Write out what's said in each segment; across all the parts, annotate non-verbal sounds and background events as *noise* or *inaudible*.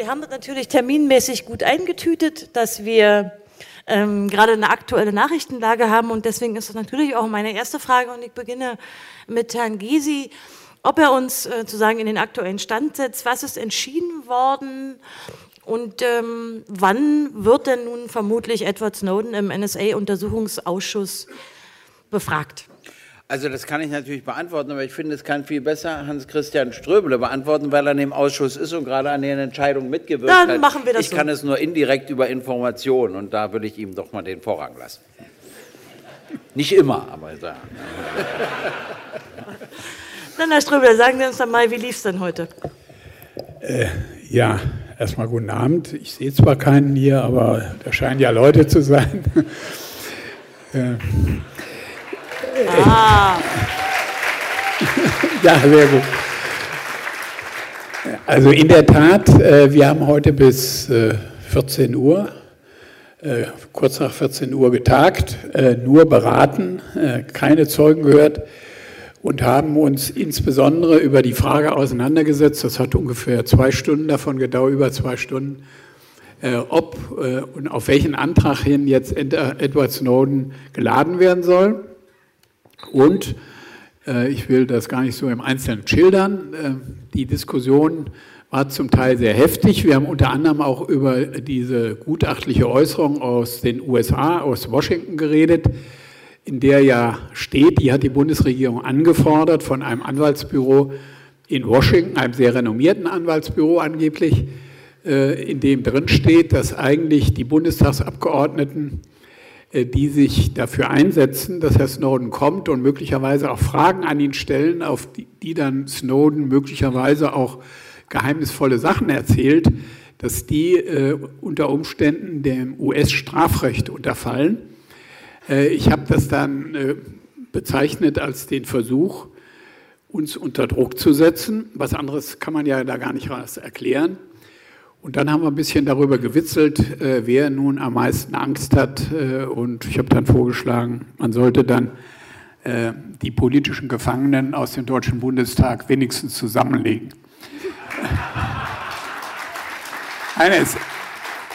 wir haben das natürlich terminmäßig gut eingetütet, dass wir ähm, gerade eine aktuelle Nachrichtenlage haben. Und deswegen ist das natürlich auch meine erste Frage. Und ich beginne mit Herrn Gysi, ob er uns äh, sozusagen in den aktuellen Stand setzt, was ist entschieden worden? Und ähm, wann wird denn nun vermutlich Edward Snowden im NSA-Untersuchungsausschuss befragt? Also das kann ich natürlich beantworten, aber ich finde, es kann viel besser Hans-Christian Ströbele beantworten, weil er in dem Ausschuss ist und gerade an den Entscheidungen mitgewirkt Dann hat. machen wir das ich so. kann es nur indirekt über Informationen und da würde ich ihm doch mal den Vorrang lassen. Nicht immer, aber da. *laughs* Dann, Herr Ströbele, sagen Sie uns doch mal, wie lief es denn heute? Ja, erstmal guten Abend. Ich sehe zwar keinen hier, aber da scheinen ja Leute zu sein. *laughs* Äh, Ah, Ja, sehr gut. Also in der Tat, äh, wir haben heute bis äh, 14 Uhr, äh, kurz nach 14 Uhr getagt, äh, nur beraten, äh, keine Zeugen gehört und haben uns insbesondere über die Frage auseinandergesetzt, das hat ungefähr zwei Stunden davon gedauert, über zwei Stunden, äh, ob äh, und auf welchen Antrag hin jetzt Ed- Edward Snowden geladen werden soll. Und äh, ich will das gar nicht so im Einzelnen schildern. Äh, Die Diskussion war zum Teil sehr heftig. Wir haben unter anderem auch über diese gutachtliche Äußerung aus den USA, aus Washington geredet, in der ja steht, die hat die Bundesregierung angefordert von einem Anwaltsbüro in Washington, einem sehr renommierten Anwaltsbüro angeblich, äh, in dem drin steht, dass eigentlich die Bundestagsabgeordneten die sich dafür einsetzen, dass Herr Snowden kommt und möglicherweise auch Fragen an ihn stellen, auf die, die dann Snowden möglicherweise auch geheimnisvolle Sachen erzählt, dass die äh, unter Umständen dem US-Strafrecht unterfallen. Äh, ich habe das dann äh, bezeichnet als den Versuch, uns unter Druck zu setzen. Was anderes kann man ja da gar nicht erklären. Und dann haben wir ein bisschen darüber gewitzelt, äh, wer nun am meisten Angst hat. Äh, und ich habe dann vorgeschlagen, man sollte dann äh, die politischen Gefangenen aus dem Deutschen Bundestag wenigstens zusammenlegen. *laughs* Nein, es,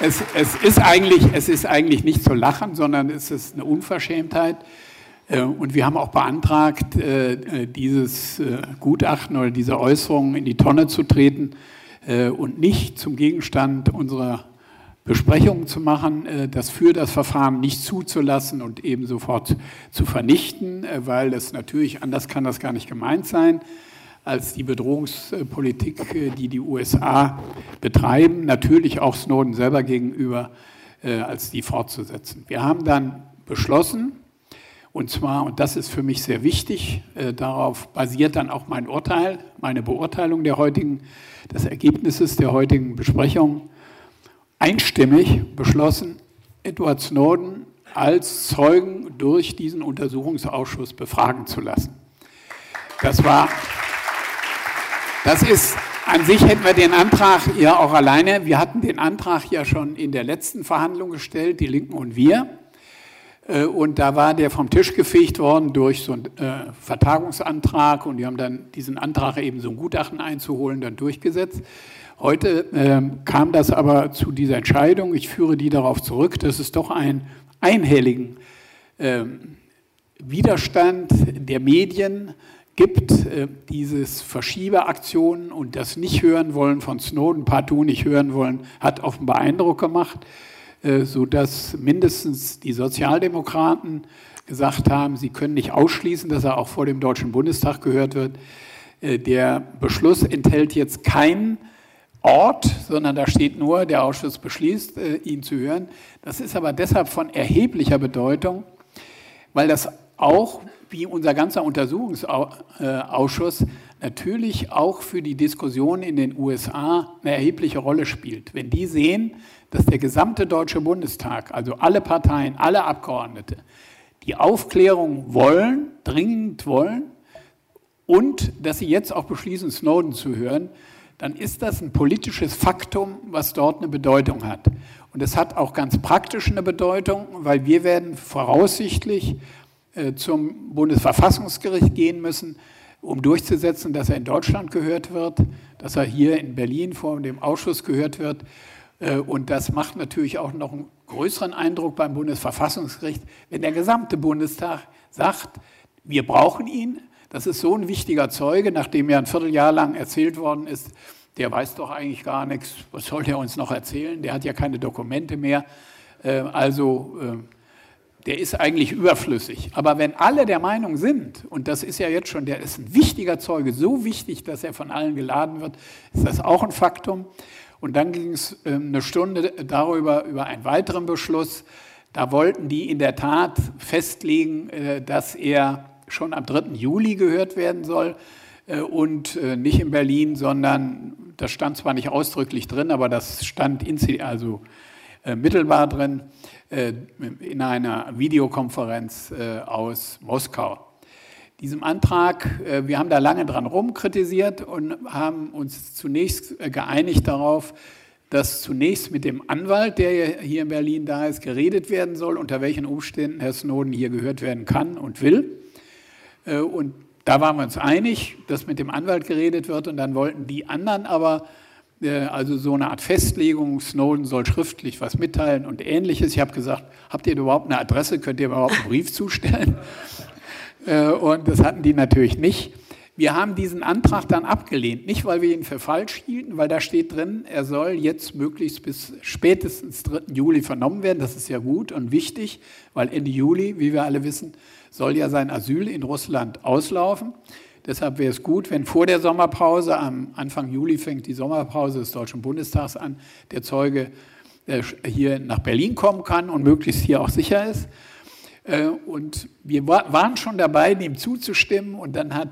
es, es, ist eigentlich, es ist eigentlich nicht zu lachen, sondern es ist eine Unverschämtheit. Äh, Und wir haben auch beantragt, äh, dieses äh, Gutachten oder diese Äußerungen in die Tonne zu treten und nicht zum Gegenstand unserer Besprechungen zu machen, äh, das für das Verfahren nicht zuzulassen und eben sofort zu vernichten, äh, weil das natürlich, anders kann das gar nicht gemeint sein, als die Bedrohungspolitik, äh, die die USA betreiben, natürlich auch Snowden selber gegenüber, äh, als die fortzusetzen. Wir haben dann beschlossen, und zwar, und das ist für mich sehr wichtig, äh, darauf basiert dann auch mein Urteil, meine Beurteilung der heutigen, des Ergebnisses der heutigen Besprechung, einstimmig beschlossen, Edward Snowden als Zeugen durch diesen Untersuchungsausschuss befragen zu lassen. Das war, das ist, an sich hätten wir den Antrag ja auch alleine, wir hatten den Antrag ja schon in der letzten Verhandlung gestellt, die Linken und wir. Äh, Und da war der vom Tisch gefegt worden durch so einen äh, Vertagungsantrag und die haben dann diesen Antrag eben so ein Gutachten einzuholen, dann durchgesetzt. Heute ähm, kam das aber zu dieser Entscheidung. Ich führe die darauf zurück, dass es doch einen einhelligen ähm, Widerstand der Medien gibt, äh, dieses Verschieberaktionen und das Nicht-Hören wollen von Snowden, partout nicht hören wollen, hat offenbar Eindruck gemacht sodass mindestens die Sozialdemokraten gesagt haben, sie können nicht ausschließen, dass er auch vor dem Deutschen Bundestag gehört wird. Äh, Der Beschluss enthält jetzt keinen Ort, sondern da steht nur, der Ausschuss beschließt, äh, ihn zu hören. Das ist aber deshalb von erheblicher Bedeutung, weil das auch, wie unser ganzer Untersuchungsausschuss, natürlich auch für die Diskussion in den USA eine erhebliche Rolle spielt. Wenn die sehen, dass der gesamte Deutsche Bundestag, also alle Parteien, alle Abgeordnete, die Aufklärung wollen, dringend wollen, und dass sie jetzt auch beschließen, Snowden zu hören, dann ist das ein politisches Faktum, was dort eine Bedeutung hat. Und es hat auch ganz praktisch eine Bedeutung, weil wir werden voraussichtlich äh, zum Bundesverfassungsgericht gehen müssen um durchzusetzen, dass er in Deutschland gehört wird, dass er hier in Berlin vor dem Ausschuss gehört wird. Äh, und das macht natürlich auch noch einen größeren Eindruck beim Bundesverfassungsgericht, wenn der gesamte Bundestag sagt, wir brauchen ihn. Das ist so ein wichtiger Zeuge, nachdem ja ein Vierteljahr lang erzählt worden ist, der weiß doch eigentlich gar nichts, was soll der uns noch erzählen? Der hat ja keine Dokumente mehr. Äh, also äh, der ist eigentlich überflüssig. Aber wenn alle der Meinung sind, und das ist ja jetzt schon, der ist ein wichtiger Zeuge, so wichtig, dass er von allen geladen wird, ist das auch ein Faktum. Und dann ging es ähm, eine Stunde darüber, über einen weiteren Beschluss. Da wollten die in der Tat festlegen, äh, dass er schon am 3. Juli gehört werden soll und nicht in Berlin, sondern das stand zwar nicht ausdrücklich drin, aber das stand also äh, mittelbar drin äh, in einer Videokonferenz äh, aus Moskau. Diesem Antrag, äh, wir haben da lange dran rumkritisiert und haben uns zunächst äh, geeinigt darauf, dass zunächst mit dem Anwalt, der hier in Berlin da ist, geredet werden soll, unter welchen Umständen Herr Snowden hier gehört werden kann und will. Äh, und da waren wir uns einig, dass mit dem Anwalt geredet wird und dann wollten die anderen aber äh, also so eine Art Festlegung, Snowden soll schriftlich was mitteilen und ähnliches. Ich habe gesagt, habt ihr überhaupt eine Adresse, könnt ihr überhaupt einen Brief zustellen? *laughs* Äh, und das hatten die natürlich nicht. Wir haben diesen Antrag dann abgelehnt, nicht weil wir ihn für falsch hielten, weil da steht drin, er soll jetzt möglichst bis spätestens 3. Juli vernommen werden. Das ist ja gut und wichtig, weil Ende Juli, wie wir alle wissen, soll ja sein Asyl in Russland auslaufen. Deshalb wäre es gut, wenn vor der Sommerpause, am Anfang Juli fängt die Sommerpause des Deutschen Bundestags an, der Zeuge äh, hier nach Berlin kommen kann und möglichst hier auch sicher ist. Äh, und wir waren schon dabei, dem zuzustimmen und dann hat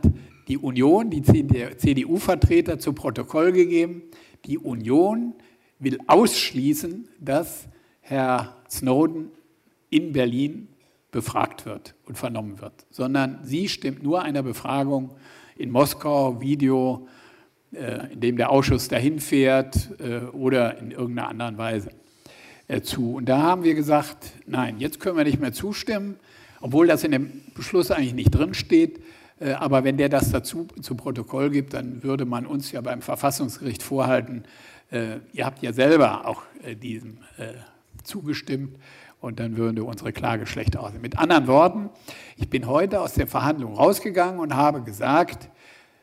die Union, die CDU-Vertreter zu Protokoll gegeben, die Union will ausschließen, dass Herr Snowden in Berlin befragt wird und vernommen wird, sondern sie stimmt nur einer Befragung in Moskau, Video, äh, in dem der Ausschuss dahin fährt äh, oder in irgendeiner anderen Weise äh, zu. Und da haben wir gesagt, nein, jetzt können wir nicht mehr zustimmen, obwohl das in dem Beschluss eigentlich nicht drin steht. Aber wenn der das dazu zu Protokoll gibt, dann würde man uns ja beim Verfassungsgericht vorhalten, ihr habt ja selber auch diesem zugestimmt und dann würde unsere Klage schlecht aussehen. Mit anderen Worten, ich bin heute aus der Verhandlung rausgegangen und habe gesagt,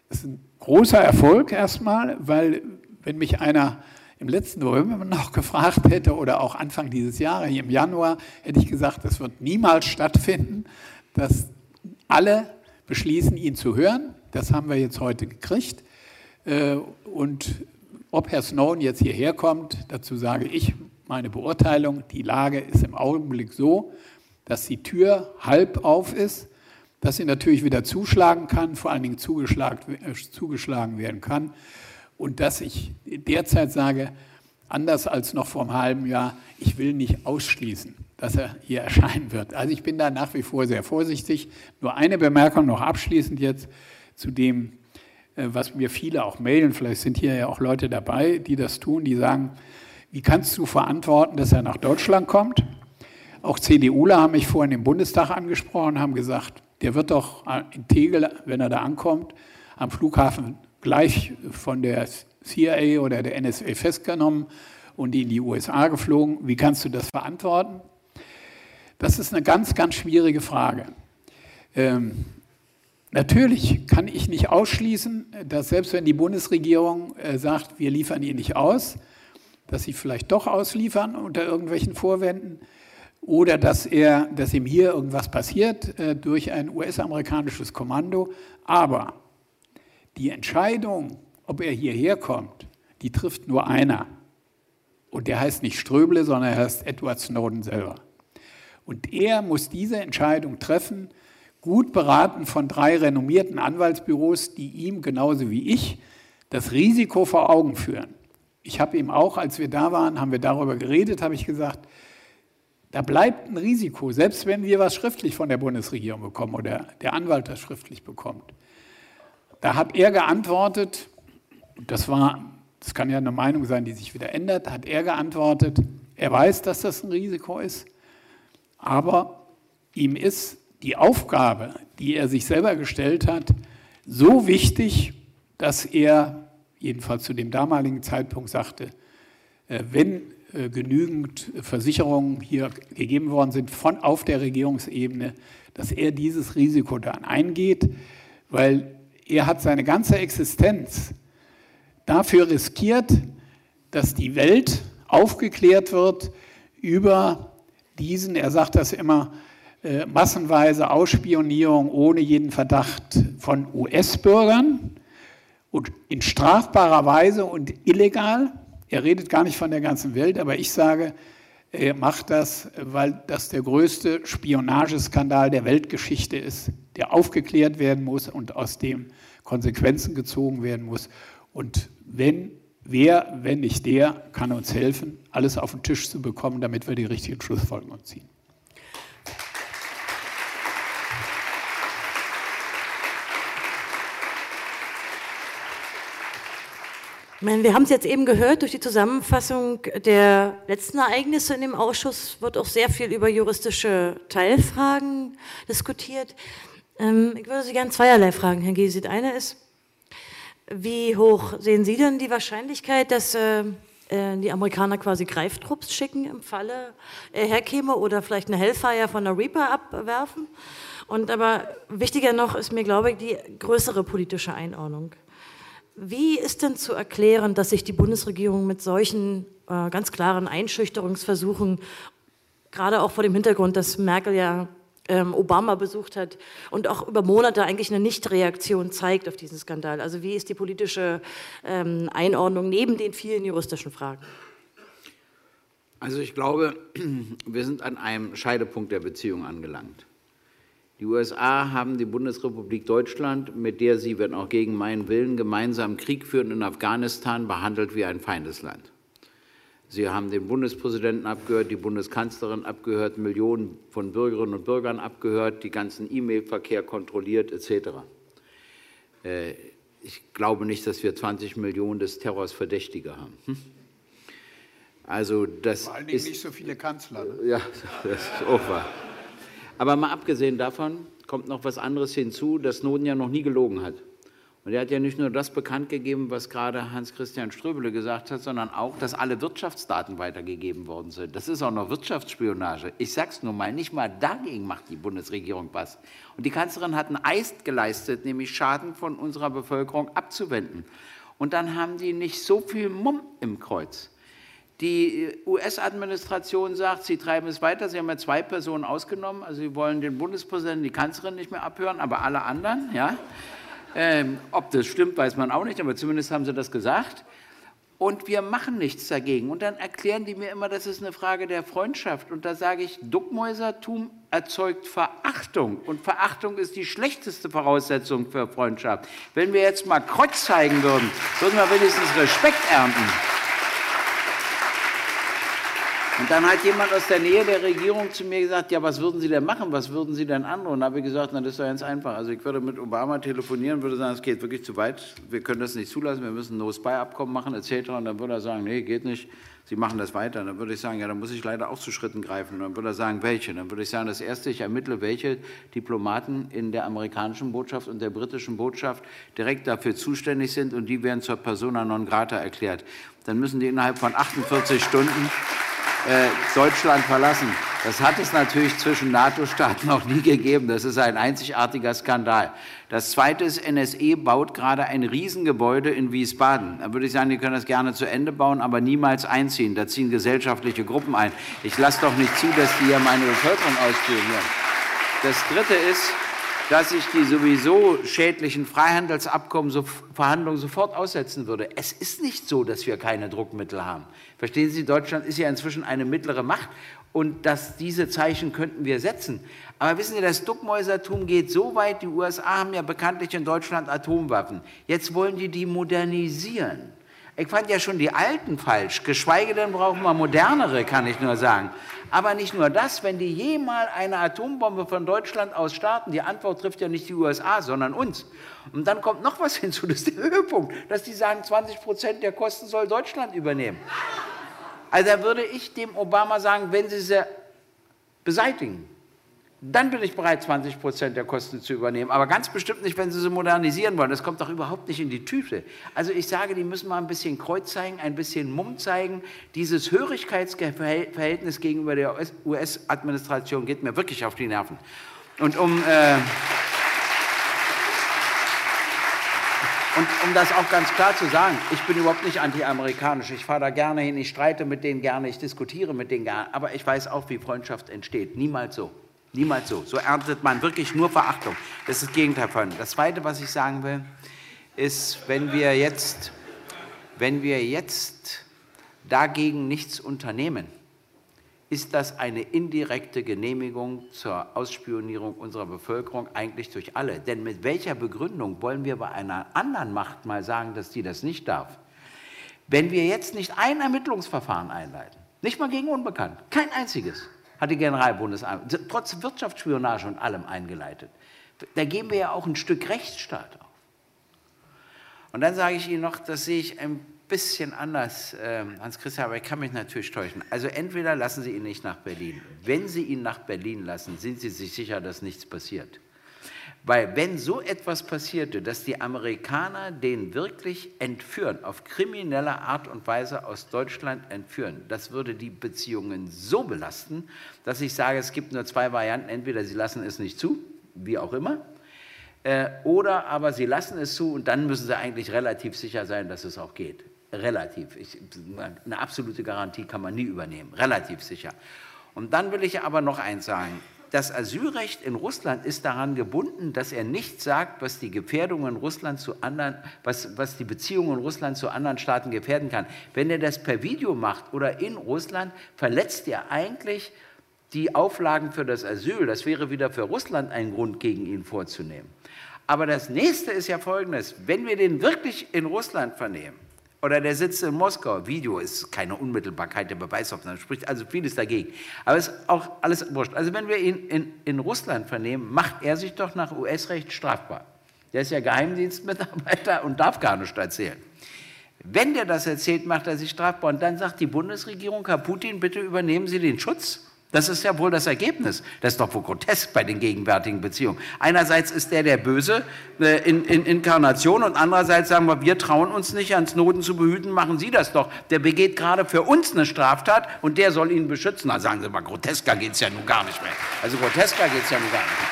es ist ein großer Erfolg erstmal, weil wenn mich einer im letzten November *laughs* noch gefragt hätte oder auch Anfang dieses Jahres, hier im Januar, hätte ich gesagt, es wird niemals stattfinden, dass alle beschließen, ihn zu hören. Das haben wir jetzt heute gekriegt. Äh, und ob Herr Snowden jetzt hierher kommt, dazu sage ich meine Beurteilung, die Lage ist im Augenblick so, dass die Tür halb auf ist, dass sie natürlich wieder zuschlagen kann, vor allen Dingen zugeschlagen, werden kann und dass ich derzeit sage, anders als noch vor einem halben Jahr, ich will nicht ausschließen, dass er hier erscheinen wird. Also ich bin da nach wie vor sehr vorsichtig. Nur eine Bemerkung noch abschließend jetzt zu dem, äh, was mir viele auch mailen. Vielleicht sind hier ja auch Leute dabei, die das tun, die sagen, wie kannst du verantworten, dass er nach Deutschland kommt? Auch CDUler haben mich vorhin im Bundestag angesprochen, haben gesagt, der wird doch in Tegel, wenn er da ankommt, am Flughafen gleich von der CIA oder der NSA festgenommen und in die USA geflogen. Wie kannst du das verantworten? Das ist eine ganz, ganz schwierige Frage. Ähm, natürlich kann ich nicht ausschließen, dass selbst wenn die Bundesregierung äh, sagt, wir liefern ihn nicht aus, dass sie vielleicht doch ausliefern unter irgendwelchen Vorwänden oder dass, er, dass ihm hier irgendwas passiert äh, durch ein US-amerikanisches Kommando. Aber die Entscheidung, ob er hierher kommt, die trifft nur einer. Und der heißt nicht Ströble, sondern er heißt Edward Snowden selber. Und er muss diese Entscheidung treffen, gut beraten von drei renommierten Anwaltsbüros, die ihm genauso wie ich das Risiko vor Augen führen ich habe ihm auch, als wir da waren, haben wir darüber geredet, habe ich gesagt, da bleibt ein Risiko, selbst wenn wir was schriftlich von der Bundesregierung bekommen oder der Anwalt das schriftlich bekommt. Da hat er geantwortet, das war, das kann ja eine Meinung sein, die sich wieder ändert, hat er geantwortet, er weiß, dass das ein Risiko ist, aber ihm ist die Aufgabe, die er sich selber gestellt hat, so wichtig, dass er jedenfalls zu dem damaligen Zeitpunkt sagte, äh, wenn äh, genügend Versicherungen hier gegeben worden sind von auf der Regierungsebene, dass er dieses Risiko dann eingeht, weil er hat seine ganze Existenz dafür riskiert, dass die Welt aufgeklärt wird über diesen, er sagt das immer, äh, massenweise Ausspionierung ohne jeden Verdacht von US-Bürgern und in strafbarer Weise und illegal. Er redet gar nicht von der ganzen Welt, aber ich sage, er macht das, weil das der größte Spionageskandal der Weltgeschichte ist, der aufgeklärt werden muss und aus dem Konsequenzen gezogen werden muss. Und wenn, wer, wenn nicht der, kann uns helfen, alles auf den Tisch zu bekommen, damit wir die richtigen Schlussfolgerungen ziehen. Meine, wir haben es jetzt eben gehört, durch die Zusammenfassung der letzten Ereignisse in dem Ausschuss wird auch sehr viel über juristische Teilfragen diskutiert. Ähm, ich würde Sie gerne zweierlei fragen, Herr Gysi. Eine ist, wie hoch sehen Sie denn die Wahrscheinlichkeit, dass äh, äh die Amerikaner quasi Greiftrupps schicken im Falle er herkäme oder vielleicht eine Hellfire von der Reaper abwerfen? Und aber wichtiger noch ist mir, glaube ich, die größere politische Einordnung. Wie ist denn zu erklären, dass sich die Bundesregierung mit solchen äh, ganz klaren Einschüchterungsversuchen, gerade auch vor dem Hintergrund, dass Merkel ja ähm, Obama besucht hat und auch über Monate eigentlich eine Nichtreaktion zeigt auf diesen Skandal? Also wie ist die politische ähm, Einordnung neben den vielen juristischen Fragen? Also ich glaube, *clears throat* wir sind an einem Scheidepunkt der Beziehung angelangt. Die USA haben die Bundesrepublik Deutschland, mit der sie, wenn auch gegen meinen Willen, gemeinsam Krieg führen in Afghanistan, behandelt wie ein Feindesland. Sie haben den Bundespräsidenten abgehört, die Bundeskanzlerin abgehört, Millionen von Bürgerinnen und Bürgern abgehört, die ganzen E-Mail-Verkehr kontrolliert etc. Äh, ich glaube nicht, dass wir 20 Millionen des Terrors Verdächtige haben. Hm? Also das Vor allen Dingen ist, nicht so viele Kanzler. Ne? Ja, *laughs* das ist auch wahr. Aber mal abgesehen davon kommt noch was anderes hinzu, dass Snowden ja noch nie gelogen hat. Und er hat ja nicht nur das bekannt gegeben, was gerade Hans-Christian Ströbele gesagt hat, sondern auch, dass alle Wirtschaftsdaten weitergegeben worden sind. Das ist auch noch Wirtschaftsspionage. Ich sage es nur mal, nicht mal dagegen macht die Bundesregierung was. Und die Kanzlerin hat einen Eist geleistet, nämlich Schaden von unserer Bevölkerung abzuwenden. Und dann haben die nicht so viel Mumm im Kreuz. Die US-Administration sagt, sie treiben es weiter. Sie haben ja zwei Personen ausgenommen. Also sie wollen den Bundespräsidenten, die Kanzlerin nicht mehr abhören, aber alle anderen, ja. Ähm, ob das stimmt, weiß man auch nicht, aber zumindest haben sie das gesagt. Und wir machen nichts dagegen. Und dann erklären die mir immer, das ist eine Frage der Freundschaft. Und da sage ich, Duckmäusertum erzeugt Verachtung. Und Verachtung ist die schlechteste Voraussetzung für Freundschaft. Wenn wir jetzt mal Kreuz zeigen würden, würden wir wenigstens Respekt ernten. Und dann hat jemand aus der Nähe der Regierung zu mir gesagt, ja, was würden Sie denn machen, was würden Sie denn androhen? Und habe ich gesagt, na, das ist doch ganz einfach. Also ich würde mit Obama telefonieren, würde sagen, es geht wirklich zu weit, wir können das nicht zulassen, wir müssen ein No-Spy-Abkommen machen, etc. Und dann würde er sagen, nee, geht nicht, Sie machen das weiter. Und dann würde ich sagen, ja, dann muss ich leider auch zu Schritten greifen. Und dann würde er sagen, welche? Dann würde ich sagen, das Erste, ich ermittle, welche Diplomaten in der amerikanischen Botschaft und der britischen Botschaft direkt dafür zuständig sind und die werden zur Persona non grata erklärt. Dann müssen die innerhalb von 48 Stunden äh, Deutschland verlassen. Das hat es natürlich zwischen NATO-Staaten noch nie gegeben. Das ist ein einzigartiger Skandal. Das Zweite ist, NSE baut gerade ein Riesengebäude in Wiesbaden. Da würde ich sagen, die können das gerne zu Ende bauen, aber niemals einziehen. Da ziehen gesellschaftliche Gruppen ein. Ich lasse doch nicht zu, dass die hier meine Bevölkerung ausspionieren. Das Dritte ist, dass ich die sowieso schädlichen Freihandelsabkommen, so, Verhandlungen sofort aussetzen würde. Es ist nicht so, dass wir keine Druckmittel haben. Verstehen Sie, Deutschland ist ja inzwischen eine mittlere Macht und dass diese Zeichen könnten wir setzen. Aber wissen Sie, das Duckmäusertum geht so weit, die USA haben ja bekanntlich in Deutschland Atomwaffen. Jetzt wollen die die modernisieren. Ich fand ja schon die alten falsch, geschweige denn brauchen wir modernere, kann ich nur sagen. Aber nicht nur das, wenn die jemals eine Atombombe von Deutschland aus starten, die Antwort trifft ja nicht die USA, sondern uns. Und dann kommt noch was *laughs* hinzu, das ist der Höhepunkt, dass die sagen, 20 Prozent der Kosten soll Deutschland übernehmen. Also da würde ich dem Obama sagen, wenn Sie sie beseitigen, dann bin ich bereit, 20 Prozent der Kosten zu übernehmen. Aber ganz bestimmt nicht, wenn Sie sie modernisieren wollen. Das kommt doch überhaupt nicht in die Tüte. Also ich sage, die müssen mal ein bisschen Kreuz zeigen, ein bisschen Mumm zeigen. Dieses Hörigkeitsverhältnis gegenüber der US-Administration geht mir wirklich auf die Nerven. Und um... Äh, Und um das auch ganz klar zu sagen, ich bin überhaupt nicht anti-amerikanisch. Ich fahre da gerne hin, ich streite mit denen gerne, ich diskutiere mit denen gerne. Aber ich weiß auch, wie Freundschaft entsteht. Niemals so. Niemals so. So erntet man wirklich nur Verachtung. Das ist das Gegenteil von. Das Zweite, was ich sagen will, ist, wenn wir jetzt, wenn wir jetzt dagegen nichts unternehmen, ist das eine indirekte Genehmigung zur Ausspionierung unserer Bevölkerung eigentlich durch alle. Denn mit welcher Begründung wollen wir bei einer anderen Macht mal sagen, dass die das nicht darf? Wenn wir jetzt nicht ein Ermittlungsverfahren einleiten, nicht mal gegen Unbekannt, kein einziges, hat die Generalbundesamt, trotz Wirtschaftsspionage und allem eingeleitet. Da geben wir ja auch ein Stück Rechtsstaat auf. Und dann sage ich Ihnen noch, das sehe ich ein bisschen anders, äh, Hans-Christian, aber ich kann mich natürlich täuschen. Also entweder lassen Sie ihn nicht nach Berlin. Wenn Sie ihn nach Berlin lassen, sind Sie sich sicher, dass nichts passiert. Weil wenn so etwas passierte, dass die Amerikaner den wirklich entführen, auf kriminelle Art und Weise aus Deutschland entführen, das würde die Beziehungen so belasten, dass ich sage, es gibt nur zwei Varianten. Entweder sie lassen es nicht zu, wie auch immer, äh, oder aber sie lassen es zu und dann müssen sie eigentlich relativ sicher sein, dass es auch geht. Relativ. Ich, eine absolute Garantie kann man nie übernehmen. Relativ sicher. Und dann will ich aber noch eins sagen das Asylrecht in Russland ist daran gebunden, dass er nicht sagt, was die Gefährdungen Russlands zu anderen, was, was die Beziehungen Russlands zu anderen Staaten gefährden kann. Wenn er das per Video macht oder in Russland, verletzt er eigentlich die Auflagen für das Asyl. Das wäre wieder für Russland ein Grund, gegen ihn vorzunehmen. Aber das nächste ist ja folgendes. Wenn wir den wirklich in Russland vernehmen, oder der sitzt in Moskau. Video ist keine Unmittelbarkeit der Beweisaufnahme, spricht also vieles dagegen. Aber es ist auch alles wurscht. Also wenn wir ihn in, in Russland vernehmen, macht er sich doch nach US-Recht strafbar. Der ist ja Geheimdienstmitarbeiter und darf gar nicht erzählen. Wenn der das erzählt, macht er sich strafbar. Und dann sagt die Bundesregierung, Herr Putin, bitte übernehmen Sie den Schutz. Das ist ja wohl das Ergebnis. Das ist doch wohl grotesk bei den gegenwärtigen Beziehungen. Einerseits ist der der Böse äh, in, in Inkarnation und andererseits sagen wir, wir trauen uns nicht, ans Noten zu behüten, machen Sie das doch. Der begeht gerade für uns eine Straftat und der soll ihn beschützen. Na sagen Sie mal, grotesker geht es ja nun gar nicht mehr. Also grotesker geht es ja nun gar nicht mehr.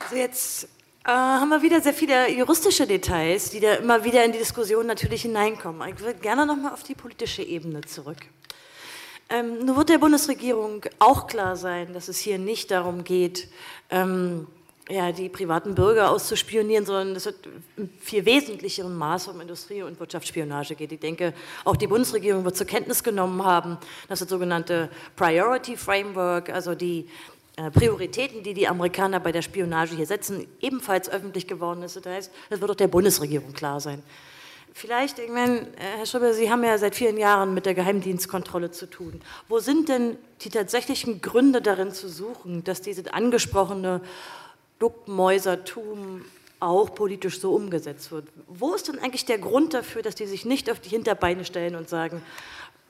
Also jetzt äh, haben wir wieder sehr viele juristische Details, die da immer wieder in die Diskussion natürlich hineinkommen. Ich würde gerne nochmal auf die politische Ebene zurück. Ähm, nun wird der Bundesregierung auch klar sein, dass es hier nicht darum geht, ähm, ja, die privaten Bürger auszuspionieren, sondern es wird im viel wesentlicheren Maße um Industrie- und Wirtschaftsspionage geht. Ich denke, auch die Bundesregierung wird zur Kenntnis genommen haben, dass das sogenannte Priority Framework, also die Prioritäten, die die Amerikaner bei der Spionage hier setzen, ebenfalls öffentlich geworden ist. Das heißt, das wird auch der Bundesregierung klar sein. Vielleicht, ich meine, äh, Herr Schreiber, Sie haben ja seit vielen Jahren mit der Geheimdienstkontrolle zu tun. Wo sind denn die tatsächlichen Gründe darin zu suchen, dass dieses angesprochene Duckmäusertum auch politisch so umgesetzt wird? Wo ist denn eigentlich der Grund dafür, dass die sich nicht auf die Hinterbeine stellen und sagen,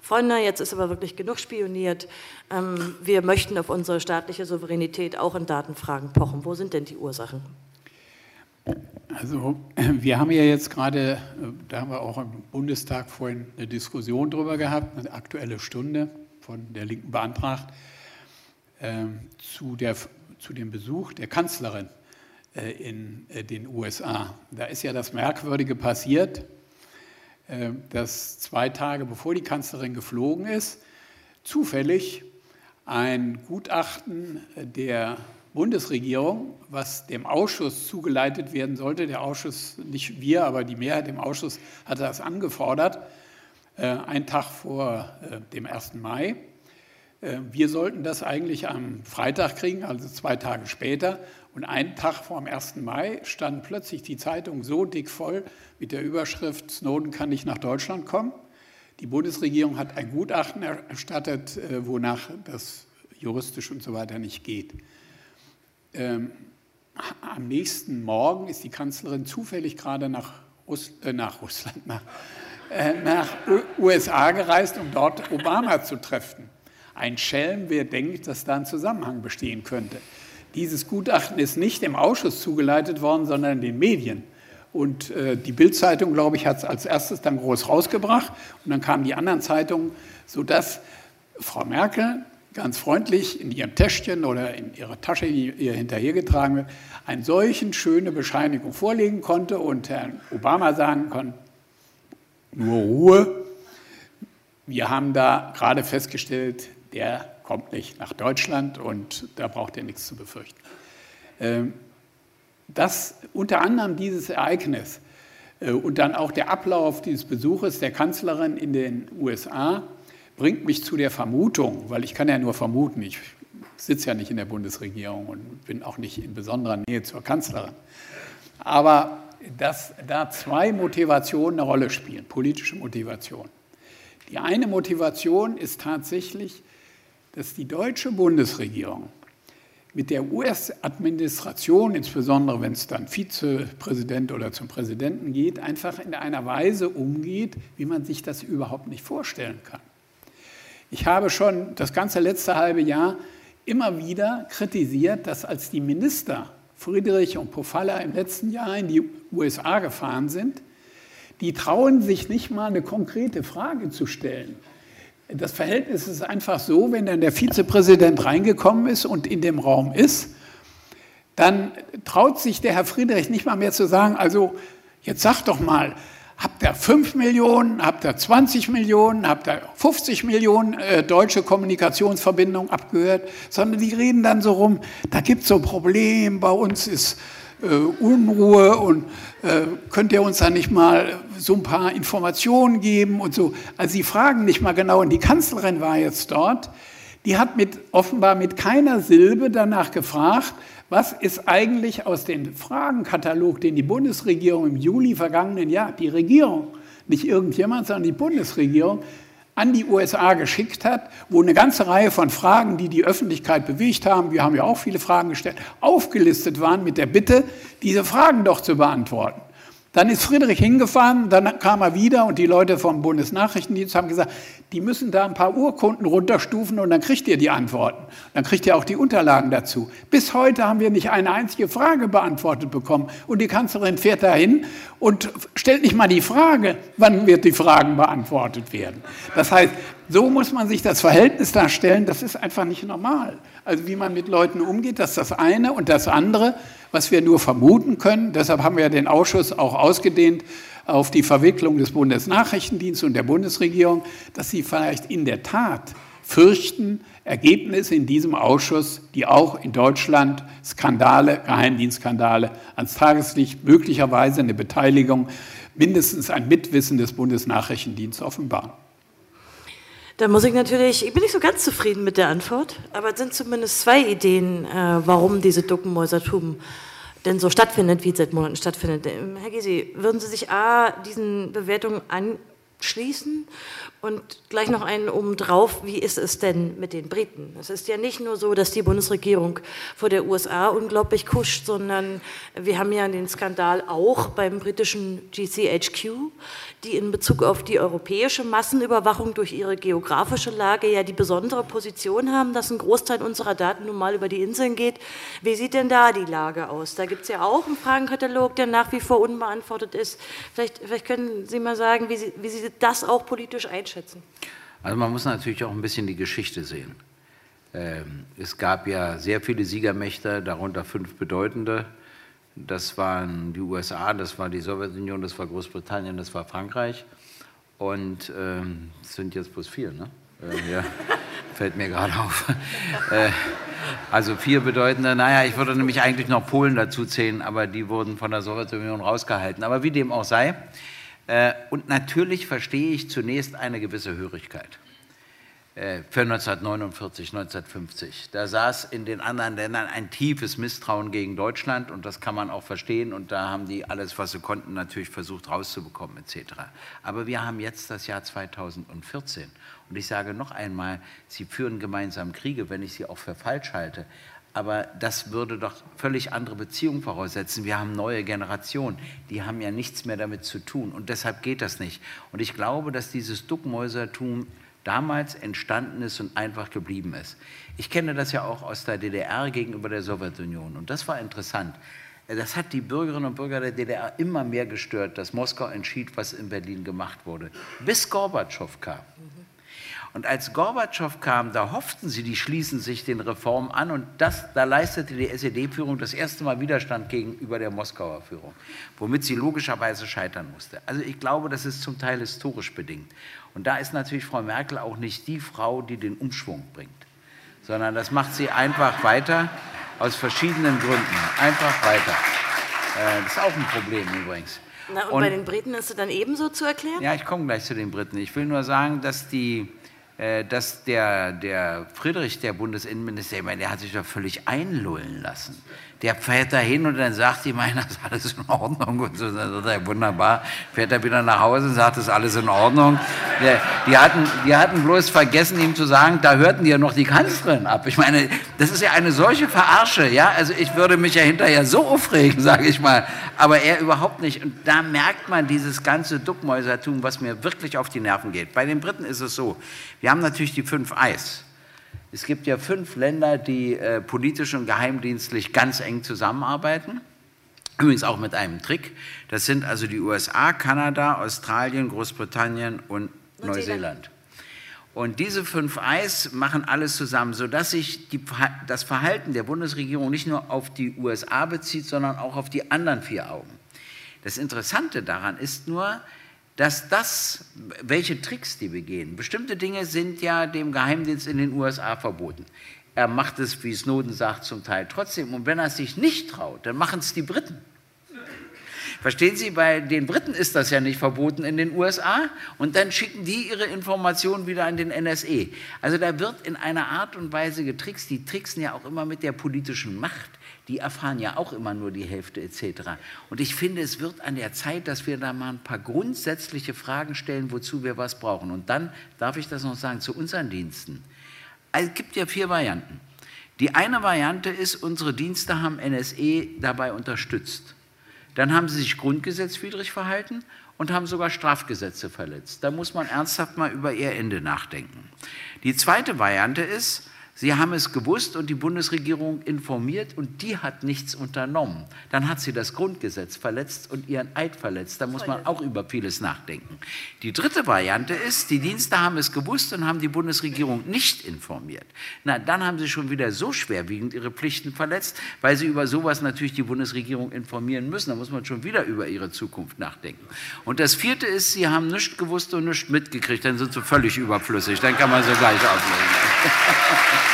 Freunde, jetzt ist aber wirklich genug spioniert. Ähm, wir möchten auf unsere staatliche Souveränität auch in Datenfragen pochen. Wo sind denn die Ursachen? Also *clears throat* wir haben ja jetzt gerade, da haben wir auch im Bundestag vorhin eine Diskussion darüber gehabt, eine aktuelle Stunde von der Linken beantragt, äh, zu, der, zu dem Besuch der Kanzlerin äh, in äh, den USA. Da ist ja das Merkwürdige passiert, äh, dass zwei Tage bevor die Kanzlerin geflogen ist, zufällig ein Gutachten der Bundesregierung, was dem Ausschuss zugeleitet werden sollte, der Ausschuss, nicht wir, aber die Mehrheit im Ausschuss hatte das angefordert, äh, einen Tag vor äh, dem 1. Mai. Wir sollten das eigentlich am Freitag kriegen, also zwei Tage später. Und einen Tag vor dem 1. Mai stand plötzlich die Zeitung so dick voll mit der Überschrift Snowden kann nicht nach Deutschland kommen. Die Bundesregierung hat ein Gutachten erstattet, äh, wonach das juristisch und so weiter nicht geht. Ähm, am nächsten Morgen ist die Kanzlerin zufällig gerade nach, Russ äh, nach Russland, nach, äh, nach USA gereist, um dort Obama zu treffen. Ein Schelm, wer denkt, dass da ein Zusammenhang bestehen könnte. Dieses Gutachten ist nicht im Ausschuss zugeleitet worden, sondern den Medien. Und äh, die Bildzeitung, glaube ich, hat es als erstes dann groß rausgebracht. Und dann kamen die anderen Zeitungen, sodass Frau Merkel ganz freundlich in ihrem Täschchen oder in ihrer Tasche, die ihr hinterhergetragen wird, eine solchen schöne Bescheinigung vorlegen konnte und Herrn Obama sagen konnte, nur Ruhe. Wir haben da gerade festgestellt, der kommt nicht nach Deutschland und da braucht er nichts zu befürchten. Ähm, das unter anderem dieses Ereignis äh, und dann auch der Ablauf dieses Besuches der Kanzlerin in den USA bringt mich zu der Vermutung, weil ich kann ja nur vermuten, ich sitze ja nicht in der Bundesregierung und bin auch nicht in besonderer Nähe zur Kanzlerin. Aber dass da zwei Motivationen eine Rolle spielen, politische Motivation. Die eine Motivation ist tatsächlich, dass die deutsche Bundesregierung mit der US-Administration, insbesondere wenn es dann Vizepräsident oder zum Präsidenten geht, einfach in einer Weise umgeht, wie man sich das überhaupt nicht vorstellen kann. Ich habe schon das ganze letzte halbe Jahr immer wieder kritisiert, dass als die Minister Friedrich und Pofalla im letzten Jahr in die USA gefahren sind, die trauen sich nicht mal eine konkrete Frage zu stellen. Das Verhältnis ist einfach so, wenn dann der Vizepräsident reingekommen ist und in dem Raum ist, dann traut sich der Herr Friedrich nicht mal mehr zu sagen, also jetzt sag doch mal, habt ihr 5 Millionen, habt ihr 20 Millionen, habt ihr 50 Millionen äh, deutsche Kommunikationsverbindungen abgehört, sondern die reden dann so rum, da gibt es so ein Problem, bei uns ist Unruhe und äh, könnt ihr uns da nicht mal so ein paar Informationen geben und so. Also sie fragen nicht mal genau und die Kanzlerin war jetzt dort, die hat mit, offenbar mit keiner Silbe danach gefragt, was ist eigentlich aus dem Fragenkatalog, den die Bundesregierung im Juli vergangenen Jahr, die Regierung, nicht irgendjemand, sondern die Bundesregierung, an die USA geschickt hat, wo eine ganze Reihe von Fragen, die die Öffentlichkeit bewegt haben, wir haben ja auch viele Fragen gestellt, aufgelistet waren mit der Bitte, diese Fragen doch zu beantworten. Dann ist Friedrich hingefahren, dann kam er wieder und die Leute vom Bundesnachrichtendienst haben gesagt, die müssen da ein paar Urkunden runterstufen und dann kriegt ihr die Antworten. Dann kriegt ihr auch die Unterlagen dazu. Bis heute haben wir nicht eine einzige Frage beantwortet bekommen. Und die Kanzlerin fährt dahin und stellt nicht mal die Frage, wann wird die Fragen beantwortet werden. Das heißt, so muss man sich das Verhältnis darstellen, das ist einfach nicht normal. Also wie man mit Leuten umgeht, das ist das eine und das andere was wir nur vermuten können. Deshalb haben wir den Ausschuss auch ausgedehnt auf die Verwicklung des Bundesnachrichtendienstes und der Bundesregierung, dass sie vielleicht in der Tat fürchten, Ergebnisse in diesem Ausschuss, die auch in Deutschland Skandale, Geheimdienstskandale ans Tageslicht, möglicherweise eine Beteiligung, mindestens ein Mitwissen des Bundesnachrichtendienstes offenbaren. Da muss ich natürlich, ich bin nicht so ganz zufrieden mit der Antwort, aber es sind zumindest zwei Ideen, äh, warum diese Duckenmäusertum denn so stattfindet, wie es seit Monaten stattfindet. Ähm, Herr Gysi, würden Sie sich A, diesen Bewertungen anschließen und gleich noch einen obendrauf, wie ist es denn mit den Briten? Es ist ja nicht nur so, dass die Bundesregierung vor der USA unglaublich kuscht, sondern wir haben ja den Skandal auch beim britischen GCHQ, die in Bezug auf die europäische Massenüberwachung durch ihre geografische Lage ja die besondere Position haben, dass ein Großteil unserer Daten nun mal über die Inseln geht. Wie sieht denn da die Lage aus? Da gibt es ja auch einen Fragenkatalog, der nach wie vor unbeantwortet ist. Vielleicht, vielleicht können Sie mal sagen, wie Sie, wie Sie das auch politisch einschätzen? Also man muss natürlich auch ein bisschen die Geschichte sehen. Ähm, es gab ja sehr viele Siegermächte, darunter fünf bedeutende. Das waren die USA, das war die Sowjetunion, das war Großbritannien, das war Frankreich. Und ähm, es sind jetzt bloß vier, ne? Äh, ja, *laughs* fällt mir gerade auf. Äh, also vier bedeutende, naja, ich würde nämlich eigentlich noch Polen dazu zählen, aber die wurden von der Sowjetunion rausgehalten. Aber wie dem auch sei, und natürlich verstehe ich zunächst eine gewisse Hörigkeit äh, für 1949, 1950. Da saß in den anderen Ländern ein tiefes Misstrauen gegen Deutschland und das kann man auch verstehen und da haben die alles, was sie konnten, natürlich versucht rauszubekommen etc. Aber wir haben jetzt das Jahr 2014 und ich sage noch einmal, sie führen gemeinsam Kriege, wenn ich sie auch für falsch halte. Aber das würde doch völlig andere Beziehungen voraussetzen. Wir haben neue Generationen, die haben ja nichts mehr damit zu tun. Und deshalb geht das nicht. Und ich glaube, dass dieses Duckmäusertum damals entstanden ist und einfach geblieben ist. Ich kenne das ja auch aus der DDR gegenüber der Sowjetunion. Und das war interessant. Das hat die Bürgerinnen und Bürger der DDR immer mehr gestört, dass Moskau entschied, was in Berlin gemacht wurde. Bis Gorbatschow kam. Und als Gorbatschow kam, da hofften sie, die schließen sich den Reformen an und das, da leistete die SED-Führung das erste Mal Widerstand gegenüber der Moskauer Führung, womit sie logischerweise scheitern musste. Also ich glaube, das ist zum Teil historisch bedingt. Und da ist natürlich Frau Merkel auch nicht die Frau, die den Umschwung bringt, sondern das macht sie einfach weiter aus verschiedenen Gründen. Einfach weiter. Äh, das ist auch ein Problem übrigens. Na, und, und bei den Briten ist es dann ebenso zu erklären? Ja, ich komme gleich zu den Briten. Ich will nur sagen, dass die dass der, der Friedrich, der Bundesinnenminister, ich meine, der hat sich da völlig einlullen lassen. Der fährt da hin und dann sagt ihm einer, *laughs* ist alles in Ordnung? Und so, dann sagt er, wunderbar, fährt er wieder nach Hause und sagt, ist alles in Ordnung. Der, die, hatten, die hatten bloß vergessen, ihm zu sagen, da hörten die ja noch die Kanzlerin ab. Ich meine, das ist ja eine solche Verarsche, ja. Also ich würde mich ja hinterher so aufregen, *laughs* sage ich mal. Aber er überhaupt nicht. Und da merkt man dieses ganze Duckmäusertum, was mir wirklich auf die Nerven geht. Bei den Briten ist es so, wir haben natürlich die fünf Eis. Es gibt ja fünf Länder, die äh, politisch und geheimdienstlich ganz eng zusammenarbeiten. Übrigens auch mit einem Trick. Das sind also die USA, Kanada, Australien, Großbritannien und Neuseeland. Und diese fünf Eis machen alles zusammen, sodass sich die, das Verhalten der Bundesregierung nicht nur auf die USA bezieht, sondern auch auf die anderen vier Augen. Das Interessante daran ist nur, dass das, welche Tricks die begehen, bestimmte Dinge sind ja dem Geheimdienst in den USA verboten. Er macht es, wie Snowden sagt, zum Teil trotzdem. Und wenn er es sich nicht traut, dann machen es die Briten. Verstehen Sie, bei den Briten ist das ja nicht verboten in den USA und dann schicken die ihre Informationen wieder an den NSE. Also da wird in einer Art und Weise getrickst. Die tricksen ja auch immer mit der politischen Macht die erfahren ja auch immer nur die Hälfte etc. Und ich finde, es wird an der Zeit, dass wir da mal ein paar grundsätzliche Fragen stellen, wozu wir was brauchen. Und dann darf ich das noch sagen zu unseren Diensten. Es gibt ja vier Varianten. Die eine Variante ist, unsere Dienste haben NSE dabei unterstützt. Dann haben sie sich grundgesetzwidrig verhalten und haben sogar Strafgesetze verletzt. Da muss man ernsthaft mal über ihr Ende nachdenken. Die zweite Variante ist, Sie haben es gewusst und die Bundesregierung informiert und die hat nichts unternommen. Dann hat sie das Grundgesetz verletzt und ihren Eid verletzt. Da muss man auch über vieles nachdenken. Die dritte Variante ist, die Dienste haben es gewusst und haben die Bundesregierung nicht informiert. Na, dann haben sie schon wieder so schwerwiegend ihre Pflichten verletzt, weil sie über sowas natürlich die Bundesregierung informieren müssen. Da muss man schon wieder über ihre Zukunft nachdenken. Und das vierte ist, sie haben nichts gewusst und nichts mitgekriegt. Dann sind sie völlig überflüssig. Dann kann man sie gleich auflegen. *laughs*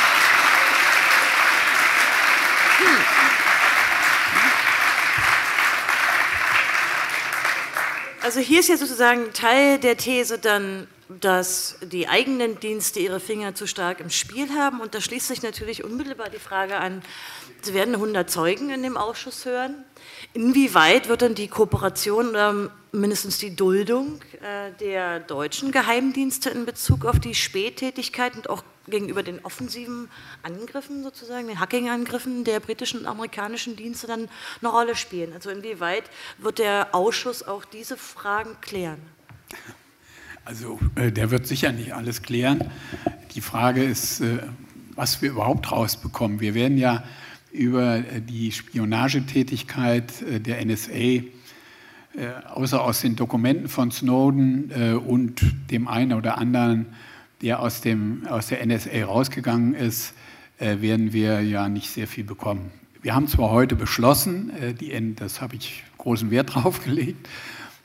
Also hier ist ja sozusagen Teil der These dann, dass die eigenen Dienste ihre Finger zu stark im Spiel haben. Und da schließt sich natürlich unmittelbar die Frage an, Sie werden 100 Zeugen in dem Ausschuss hören. Inwieweit wird dann die Kooperation oder mindestens die Duldung äh, der deutschen Geheimdienste in Bezug auf die Spättätigkeit und auch gegenüber den offensiven Angriffen sozusagen, den Hacking-Angriffen der britischen und amerikanischen Dienste dann eine Rolle spielen? Also inwieweit wird der Ausschuss auch diese Fragen klären? Also äh, der wird sicher nicht alles klären. Die Frage ist, äh, was wir überhaupt rausbekommen. Wir werden ja über äh, die Spionagetätigkeit der NSA, außer aus den Dokumenten von Snowden und dem einen oder anderen, der aus, dem, aus der NSA rausgegangen ist, werden wir ja nicht sehr viel bekommen. Wir haben zwar heute beschlossen, die, das habe ich großen Wert *laughs* drauf gelegt,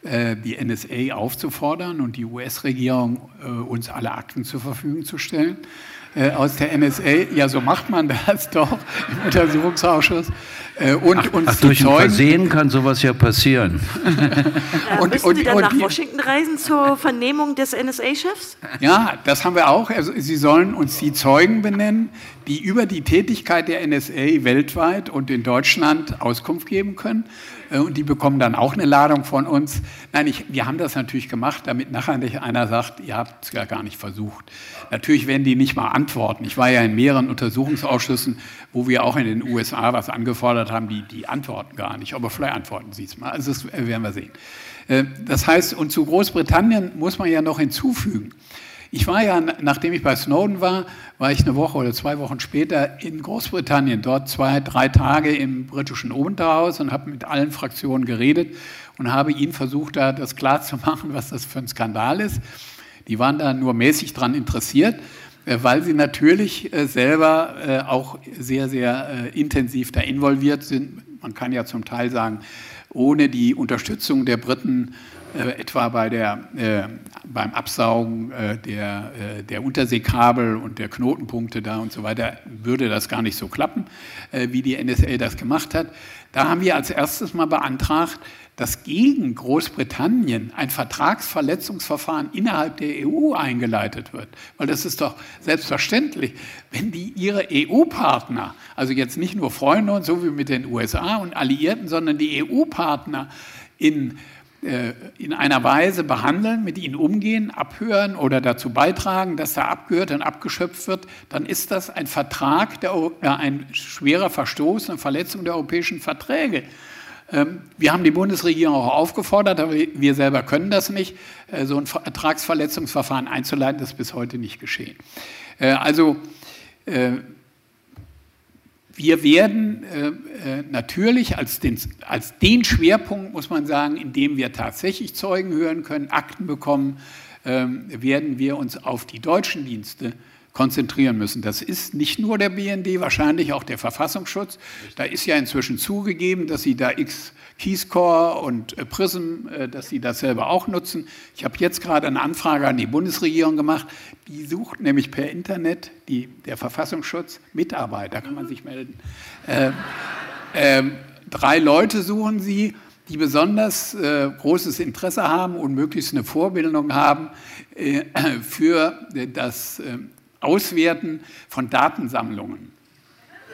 die NSA aufzufordern und die US-Regierung uns alle Akten zur Verfügung zu stellen äh, aus der NSA. Ja, so macht man das *laughs* doch im Untersuchungsausschuss. Äh, und, ach, und ach, durch ein Versehen kann sowas ja passieren. *laughs* Äh, und, müssen und, Sie dann nach Washington reisen zur Vernehmung des NSA-Chefs? Ja, das haben wir auch. Also, Sie sollen uns die Zeugen benennen, die über die Tätigkeit der NSA weltweit und in Deutschland Auskunft geben können. Äh, und die bekommen dann auch eine Ladung von uns. Nein, ich, wir haben das natürlich gemacht, damit nachher nicht einer sagt, ihr habt es ja gar nicht versucht. Natürlich werden die nicht mal antworten. Ich war ja in mehreren Untersuchungsausschüssen, wo wir auch in den USA was angefordert haben, die, die antworten gar nicht. Aber vielleicht antworten sie es mal. Also das werden wir sehen. Äh, das heißt, und zu Großbritannien muss man ja noch hinzufügen, ich war ja, nachdem ich bei Snowden war, war ich eine Woche oder zwei Wochen später in Großbritannien, dort zwei, drei Tage im britischen Unterhaus und habe mit allen Fraktionen geredet und habe ihnen versucht, da das klarzumachen, was das für ein Skandal ist. Die waren da nur mäßig dran interessiert, äh, weil sie natürlich äh, selber äh, auch sehr, sehr intensiv da involviert sind. Man kann ja zum Teil sagen, ohne die Unterstützung der Briten äh, etwa bei der, äh, beim Absaugen äh, der, äh, der Unterseekabel und der Knotenpunkte da und so weiter, würde das gar nicht so klappen, äh, wie die NSA das gemacht hat. Da haben wir als erstes mal beantragt, dass gegen Großbritannien ein Vertragsverletzungsverfahren innerhalb der EU eingeleitet wird. Weil das ist doch selbstverständlich, wenn die ihre EU-Partner, also jetzt nicht nur Freunde und so wie mit den USA und Alliierten, sondern die EU-Partner in in einer Weise behandeln, mit ihnen umgehen, abhören oder dazu beitragen, dass da abgehört und abgeschöpft wird, dann ist das ein Vertrag, der, ein schwerer Verstoß, eine Verletzung der europäischen Verträge. Ähm, wir haben die Bundesregierung auch aufgefordert, aber wir selber können das nicht, äh, so ein Vertragsverletzungsverfahren einzuleiten. Das ist bis heute nicht geschehen. Äh, also wir werden äh, äh, natürlich als den, als den Schwerpunkt, muss man sagen, in dem wir tatsächlich Zeugen hören können, Akten bekommen, äh, werden wir uns auf die deutschen Dienste konzentrieren müssen. Das ist nicht nur der BND, wahrscheinlich auch der Verfassungsschutz. Da ist ja inzwischen zugegeben, dass sie da X KeyScore und äh, Prism, äh, dass sie das selber auch nutzen. Ich habe jetzt gerade eine Anfrage an die Bundesregierung gemacht. Die sucht nämlich per Internet, die, der Verfassungsschutz, Mitarbeiter, kann man sich melden. Äh, äh, drei Leute suchen sie, die besonders äh, großes Interesse haben und möglichst eine Vorbildung haben äh, für das Auswerten von Datensammlungen.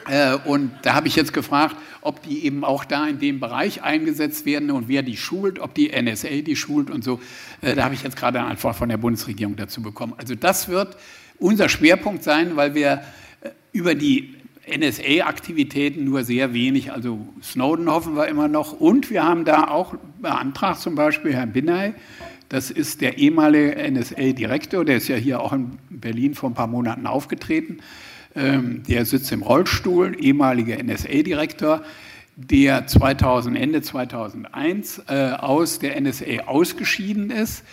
Äh, und da habe ich jetzt gefragt, ob die eben auch da in dem Bereich eingesetzt werden und wer die schult, ob die NSA die schult und so. Äh, da habe ich jetzt gerade eine Antwort von der Bundesregierung dazu bekommen. Also das wird unser Schwerpunkt sein, weil wir äh, über die NSA-Aktivitäten nur sehr wenig, also Snowden hoffen wir immer noch. Und wir haben da auch beantragt, zum Beispiel Herrn Binney, das ist der ehemalige NSA-Direktor, der ist ja hier auch in Berlin vor ein paar Monaten aufgetreten. Ähm, der sitzt im Rollstuhl, ehemaliger NSA-Direktor, der 2000, Ende 2001 äh, aus der NSA ausgeschieden ist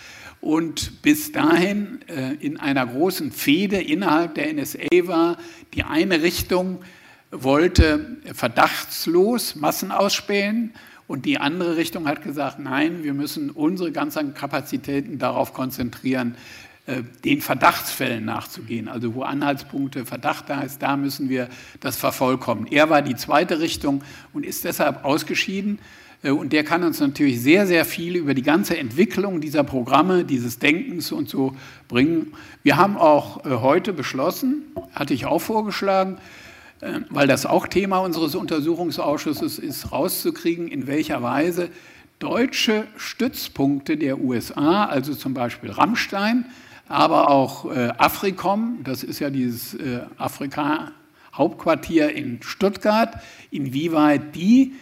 und bis dahin äh, in einer großen Fehde innerhalb der NSA war. Die eine Richtung wollte verdachtslos Massen ausspähen und die andere Richtung hat gesagt, nein, wir müssen unsere ganzen Kapazitäten darauf konzentrieren, äh, den Verdachtsfällen nachzugehen. Also wo Anhaltspunkte, Verdacht da ist, da müssen wir das vervollkommen. Er war die zweite Richtung und ist deshalb ausgeschieden. Äh, und der kann uns natürlich sehr, sehr viel über die ganze Entwicklung dieser Programme, dieses Denkens und so bringen. Wir haben auch äh, heute beschlossen, hatte ich auch vorgeschlagen, weil das auch Thema unseres Untersuchungsausschusses ist, rauszukriegen, in welcher Weise deutsche Stützpunkte der USA, also zum Beispiel Rammstein, aber auch äh, Afrikom, das ist ja dieses äh, Afrika-Hauptquartier in Stuttgart, inwieweit die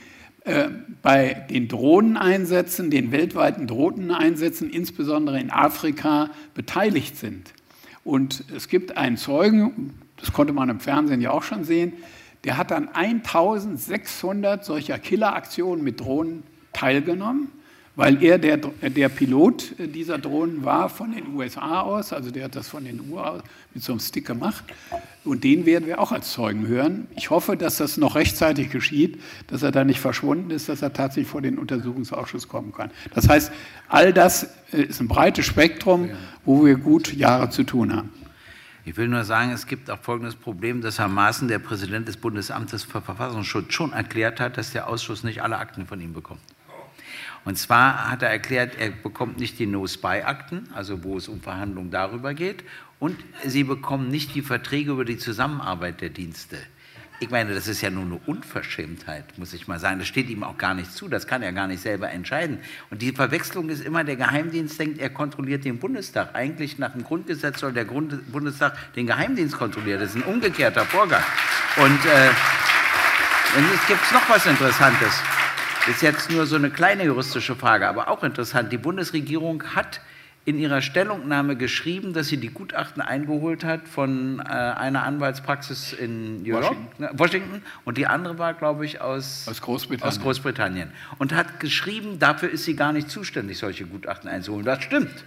äh, bei den Drohneneinsätzen, den weltweiten Drohneneinsätzen, insbesondere in Afrika, beteiligt sind. Und es gibt einen Zeugen, das konnte man im Fernsehen ja auch schon sehen, der hat an 1600 solcher Killeraktionen mit Drohnen teilgenommen weil er der, der Pilot dieser Drohnen war von den USA aus, also der hat das von den USA mit so einem Stick gemacht. Und den werden wir auch als Zeugen hören. Ich hoffe, dass das noch rechtzeitig geschieht, dass er da nicht verschwunden ist, dass er tatsächlich vor den Untersuchungsausschuss kommen kann. Das heißt, all das äh, ist ein breites Spektrum, wo wir gut Jahre zu tun haben. Ich will nur sagen, es gibt auch folgendes Problem, dass Herr Maaßen, der Präsident des Bundesamtes für Verfassungsschutz, schon erklärt hat, dass der Ausschuss nicht alle Akten von ihm bekommt. Und zwar hat er erklärt, er bekommt nicht die No-Spy-Akten, also wo es um Verhandlungen darüber geht, und sie bekommen nicht die Verträge über die Zusammenarbeit der Dienste. Ich meine, das ist ja nur eine Unverschämtheit, muss ich mal sagen. Das steht ihm auch gar nicht zu, das kann er gar nicht selber entscheiden. Und die Verwechslung ist immer, der Geheimdienst denkt, er kontrolliert den Bundestag. Eigentlich nach dem Grundgesetz soll der Grund Bundestag den Geheimdienst kontrollieren. Das ist ein umgekehrter Vorgang. Und äh, gibt es noch was Interessantes. Das ist jetzt nur so eine kleine juristische Frage, aber auch interessant. Die Bundesregierung hat in ihrer Stellungnahme geschrieben, dass sie die Gutachten eingeholt hat von äh, einer Anwaltspraxis in Washington. Ne, Washington. und die andere war, glaube ich, aus, aus, Großbritannien. aus Großbritannien. Und hat geschrieben, dafür ist sie gar nicht zuständig, solche Gutachten einzuholen. Das stimmt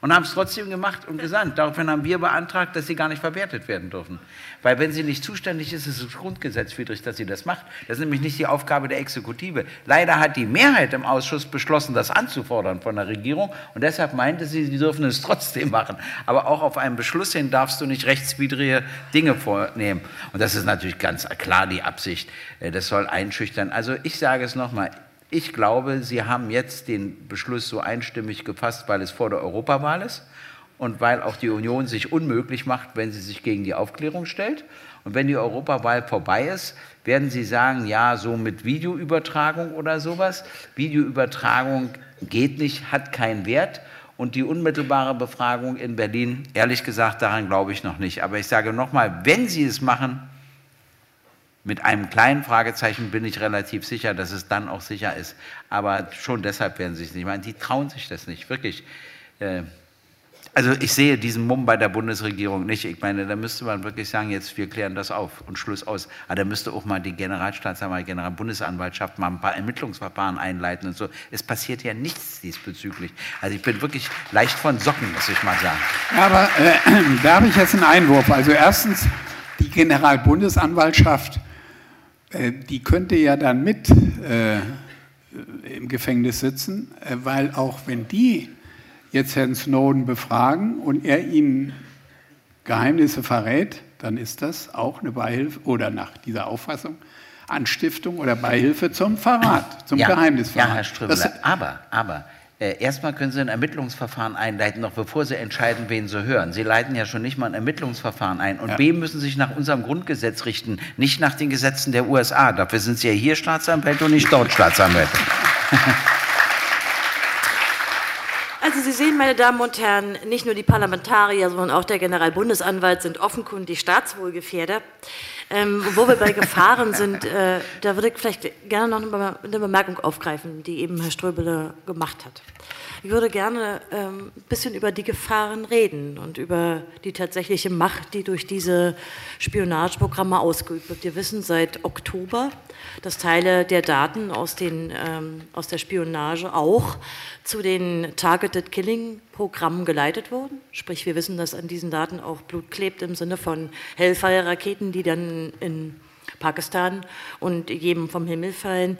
und haben es trotzdem gemacht und gesandt. Daraufhin haben wir beantragt, dass sie gar nicht verwertet werden dürfen. Weil wenn sie nicht zuständig ist, ist es grundgesetzwidrig, dass sie das macht. Das ist nämlich nicht die Aufgabe der Exekutive. Leider hat die Mehrheit im Ausschuss beschlossen, das anzufordern von der Regierung und deshalb meinte sie, sie dürfen es trotzdem machen. Aber auch auf einen Beschluss hin darfst du nicht rechtswidrige Dinge vornehmen. Und das ist natürlich ganz klar die Absicht. Äh, das soll einschüchtern. Also ich sage es nochmal, ich glaube, Sie haben jetzt den Beschluss so einstimmig gefasst, weil es vor der Europawahl ist und weil auch die Union sich unmöglich macht, wenn sie sich gegen die Aufklärung stellt. Und wenn die Europawahl vorbei ist, werden Sie sagen, ja, so mit Videoübertragung oder sowas. Videoübertragung geht nicht, hat keinen Wert. Und die unmittelbare Befragung in Berlin, ehrlich gesagt, daran glaube ich noch nicht. Aber ich sage nochmal, wenn Sie es machen, mit einem kleinen Fragezeichen bin ich relativ sicher, dass es dann auch sicher ist. Aber schon deshalb werden sie es nicht machen. Die trauen sich das nicht, wirklich. Äh, also ich sehe diesen Mumm bei der Bundesregierung nicht. Ich meine, da müsste man wirklich sagen, jetzt wir klären das auf und Schluss aus. Aber da müsste auch mal die Generalstaatsanwalt, Generalbundesanwaltschaft mal ein paar Ermittlungsverfahren einleiten und so. Es passiert ja nichts diesbezüglich. Also ich bin wirklich leicht von Socken, muss ich mal sagen. Aber äh, *clears throat* da habe ich jetzt einen Einwurf. Also erstens, die Generalbundesanwaltschaft die könnte ja dann mit äh, im Gefängnis sitzen, äh, weil auch wenn die jetzt Herrn Snowden befragen und er ihnen Geheimnisse verrät, dann ist das auch eine Beihilfe oder nach dieser Auffassung Anstiftung oder Beihilfe zum Verrat, zum ja, Geheimnisverrat. Ja, Herr Ströbele, aber, aber äh, erstmal können Sie ein Ermittlungsverfahren einleiten, noch bevor Sie entscheiden, wen Sie hören. Sie leiten ja schon nicht mal ein Ermittlungsverfahren ein. Und ja. B müssen Sie sich nach unserem Grundgesetz richten, nicht nach den Gesetzen der USA. Dafür sind Sie ja hier Staatsanwälte und nicht dort Staatsanwälte. *laughs* Also Sie sehen, meine Damen und Herren, nicht nur die Parlamentarier, sondern auch der Generalbundesanwalt sind offenkundig Staatswohlgefährder. Ähm, wo wir bei Gefahren sind, äh, da würde ich vielleicht gerne noch eine Bemerkung aufgreifen, die eben Herr Ströbele gemacht hat. Ich würde gerne ähm, ein bisschen über die Gefahren reden und über die tatsächliche Macht, die durch diese Spionageprogramme ausgeübt wird. Wir wissen seit Oktober, dass Teile der Daten aus, den, ähm, aus der Spionage auch zu den Targeted Killing Programmen geleitet wurden. Sprich, wir wissen, dass an diesen Daten auch Blut klebt im Sinne von Hellfire-Raketen, die dann in Pakistan und jedem vom Himmel fallen.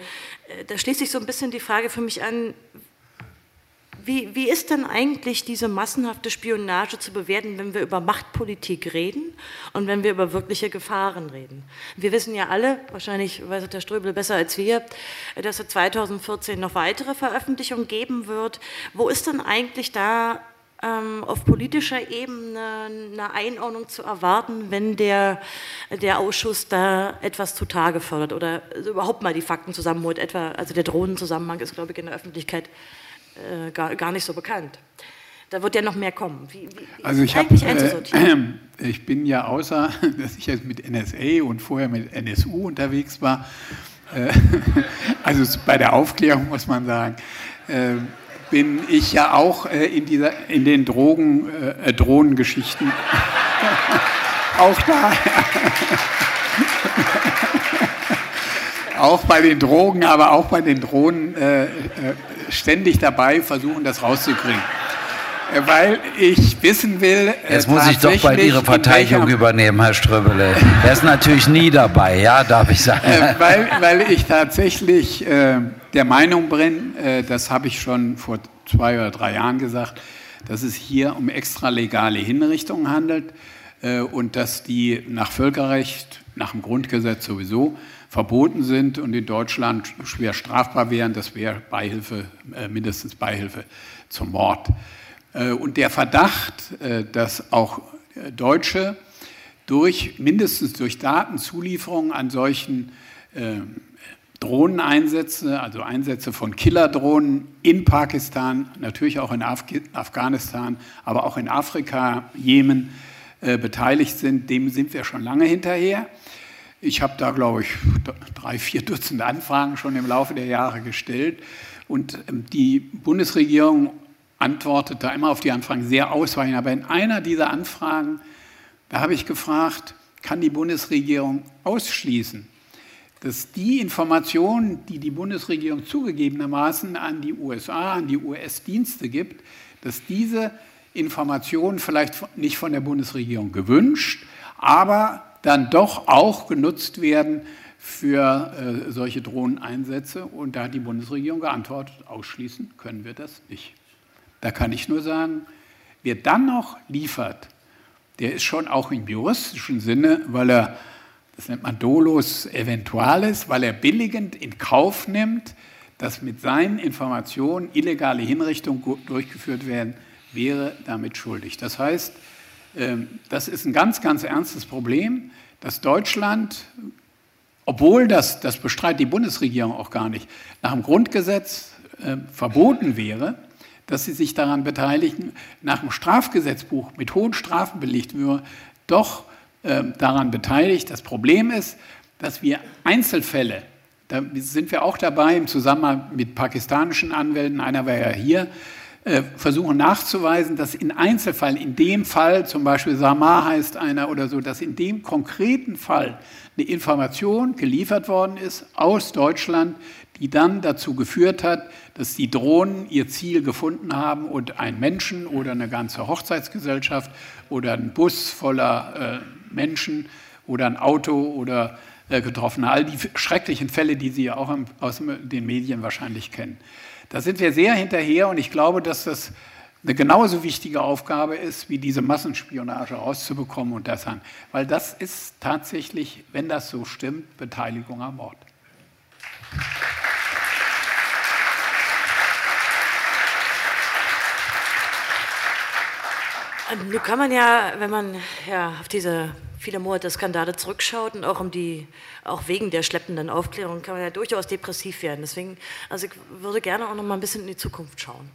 Äh, da schließt sich so ein bisschen die Frage für mich an, wie, wie, ist denn eigentlich diese massenhafte Spionage zu bewerten, wenn wir über Machtpolitik reden und wenn wir über wirkliche Gefahren reden? Wir wissen ja alle, wahrscheinlich weiß der Ströbel besser als wir, dass es 2014 noch weitere Veröffentlichungen geben wird. Wo ist denn eigentlich da ähm, auf politischer Ebene eine Einordnung zu erwarten, wenn der, der Ausschuss da etwas zutage fördert oder überhaupt mal die Fakten zusammenholt? Etwa, also der Drohnenzusammenhang ist, glaube ich, in der Öffentlichkeit äh, gar, gar nicht so bekannt. Da wird ja noch mehr kommen. Wie, wie also ich, hab, äh, *clears throat* ich bin ja außer, *laughs* dass ich jetzt mit NSA und vorher mit NSU unterwegs war, äh, *laughs* also bei der Aufklärung muss man sagen, äh, bin ich ja auch äh, in, dieser, in den Drogen, äh, Drohnengeschichten *laughs* auch da. auch bei den Drogen, aber auch bei den Drohnen äh, ständig dabei, versuchen das rauszukriegen. Äh, weil ich wissen will. Äh, Jetzt muss ich doch bei Ihre Verteidigung übernehmen, Herr Ströbele. Er ist natürlich nie dabei, ja, darf ich sagen. Äh, weil, weil ich tatsächlich der Meinung bin, das habe ich schon vor zwei oder drei Jahren gesagt, dass es hier um extralegale Hinrichtungen handelt und dass die nach Völkerrecht, nach dem Grundgesetz sowieso verboten sind und in Deutschland schwer strafbar wären. Das wäre Beihilfe, äh, mindestens Beihilfe zum Mord. Äh, und der Verdacht, äh, dass auch Deutsche durch, mindestens durch Datenzulieferungen an solchen äh, Drohneneinsätze, also Einsätze von Killerdrohnen in Pakistan, natürlich auch in Af Afghanistan, aber auch in Afrika, Jemen äh, beteiligt sind. Dem sind wir schon lange hinterher. Ich habe da, glaube ich, drei, vier Dutzend Anfragen schon im Laufe der Jahre gestellt. Und ähm, die Bundesregierung antwortet da immer auf die Anfragen sehr ausweichend. Aber in einer dieser Anfragen, da habe ich gefragt, kann die Bundesregierung ausschließen, dass die Informationen, die die Bundesregierung zugegebenermaßen an die USA, an die US-Dienste gibt, dass diese Informationen vielleicht nicht von der Bundesregierung gewünscht, aber dann doch auch genutzt werden für äh, solche Drohneneinsätze. Und da hat die Bundesregierung geantwortet, ausschließen können wir das nicht. Da kann ich nur sagen, wer dann noch liefert, der ist schon auch im juristischen Sinne, weil er, das nennt man dolus eventualis, weil er billigend in Kauf nimmt, dass mit seinen Informationen illegale Hinrichtungen durchgeführt werden, wäre damit schuldig. Das heißt, das ist ein ganz, ganz ernstes Problem, dass Deutschland, obwohl das, das bestreitet die Bundesregierung auch gar nicht, nach dem Grundgesetz äh, verboten wäre, dass sie sich daran beteiligen, nach dem Strafgesetzbuch mit hohen Strafen belegt würde, doch äh, daran beteiligt. Das Problem ist, dass wir Einzelfälle, da sind wir auch dabei im Zusammenhang mit pakistanischen Anwälten, einer war ja hier, versuchen nachzuweisen, dass in Einzelfällen, in dem Fall, zum Beispiel Samar heißt einer oder so, dass in dem konkreten Fall eine Information geliefert worden ist aus Deutschland, die dann dazu geführt hat, dass die Drohnen ihr Ziel gefunden haben und ein Menschen oder eine ganze Hochzeitsgesellschaft oder ein Bus voller äh, Menschen oder ein Auto oder äh, getroffen. All die schrecklichen Fälle, die Sie ja auch aus den Medien wahrscheinlich kennen. Da sind wir sehr hinterher und ich glaube, dass das eine genauso wichtige Aufgabe ist, wie diese Massenspionage rauszubekommen und das an. Weil das ist tatsächlich, wenn das so stimmt, Beteiligung am Mord. Nun kann man ja, wenn man ja auf diese viele Monate Skandale zurückschaut und auch um die, auch wegen der schleppenden Aufklärung kann man ja durchaus depressiv werden. Deswegen, also ich würde gerne auch noch mal ein bisschen in die Zukunft schauen.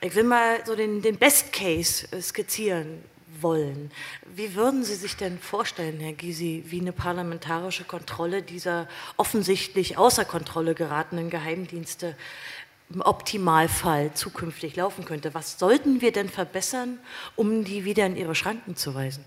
Ich will mal so den, den Best Case skizzieren wollen. Wie würden Sie sich denn vorstellen, Herr Gysi, wie eine parlamentarische Kontrolle dieser offensichtlich außer Kontrolle geratenen Geheimdienste im Optimalfall zukünftig laufen könnte? Was sollten wir denn verbessern, um die wieder in ihre Schranken zu weisen?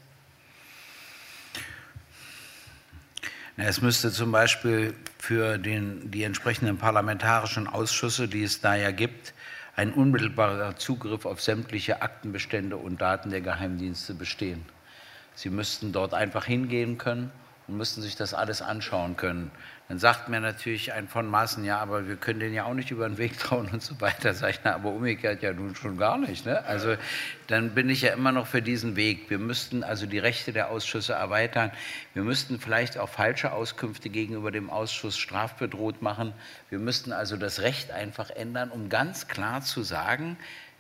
Es müsste zum Beispiel für den, die entsprechenden parlamentarischen Ausschüsse, die es da ja gibt, ein unmittelbarer Zugriff auf sämtliche Aktenbestände und Daten der Geheimdienste bestehen. Sie müssten dort einfach hingehen können und müssten sich das alles anschauen können. Dann sagt mir natürlich ein von Maßen, ja, aber wir können den ja auch nicht über den Weg *laughs* trauen und so weiter. Sag ich, na, aber umgekehrt ja nun schon gar nicht. Ne? Also dann bin ich ja immer noch für diesen Weg. Wir müssten also die Rechte der Ausschüsse erweitern. Wir müssten vielleicht auch falsche Auskünfte gegenüber dem Ausschuss strafbedroht machen. Wir müssten also das Recht einfach ändern, um ganz klar zu sagen,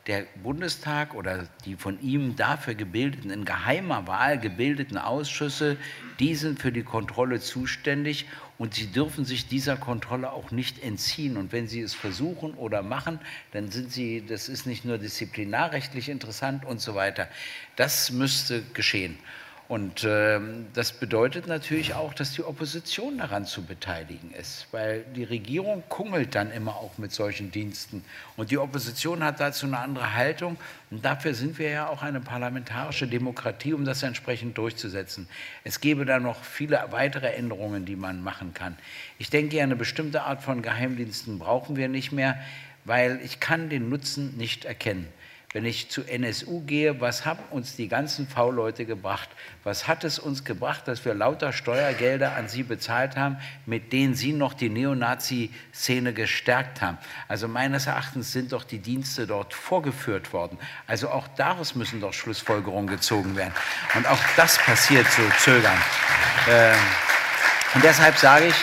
der Bundestag oder die von ihm dafür gebildeten, in geheimer Wahl gebildeten Ausschüsse, die sind für die Kontrolle zuständig und sie dürfen sich dieser Kontrolle auch nicht entziehen. Und wenn sie es versuchen oder machen, dann sind sie, das ist nicht nur disziplinarrechtlich interessant und so weiter. Das müsste geschehen. Und äh, das bedeutet natürlich auch, dass die Opposition daran zu beteiligen ist, weil die Regierung kungelt dann immer auch mit solchen Diensten. Und die Opposition hat dazu eine andere Haltung. Und dafür sind wir ja auch eine parlamentarische Demokratie, um das entsprechend durchzusetzen. Es gäbe da noch viele weitere Änderungen, die man machen kann. Ich denke, eine bestimmte Art von Geheimdiensten brauchen wir nicht mehr, weil ich kann den Nutzen nicht erkennen. Wenn ich zu NSU gehe, was haben uns die ganzen V-Leute gebracht? Was hat es uns gebracht, dass wir lauter Steuergelder an sie bezahlt haben, mit denen sie noch die Neonazi-Szene gestärkt haben? Also meines Erachtens sind doch die Dienste dort vorgeführt worden. Also auch daraus müssen doch Schlussfolgerungen gezogen werden. Und auch das passiert so zögern. Ähm, und deshalb sage ich,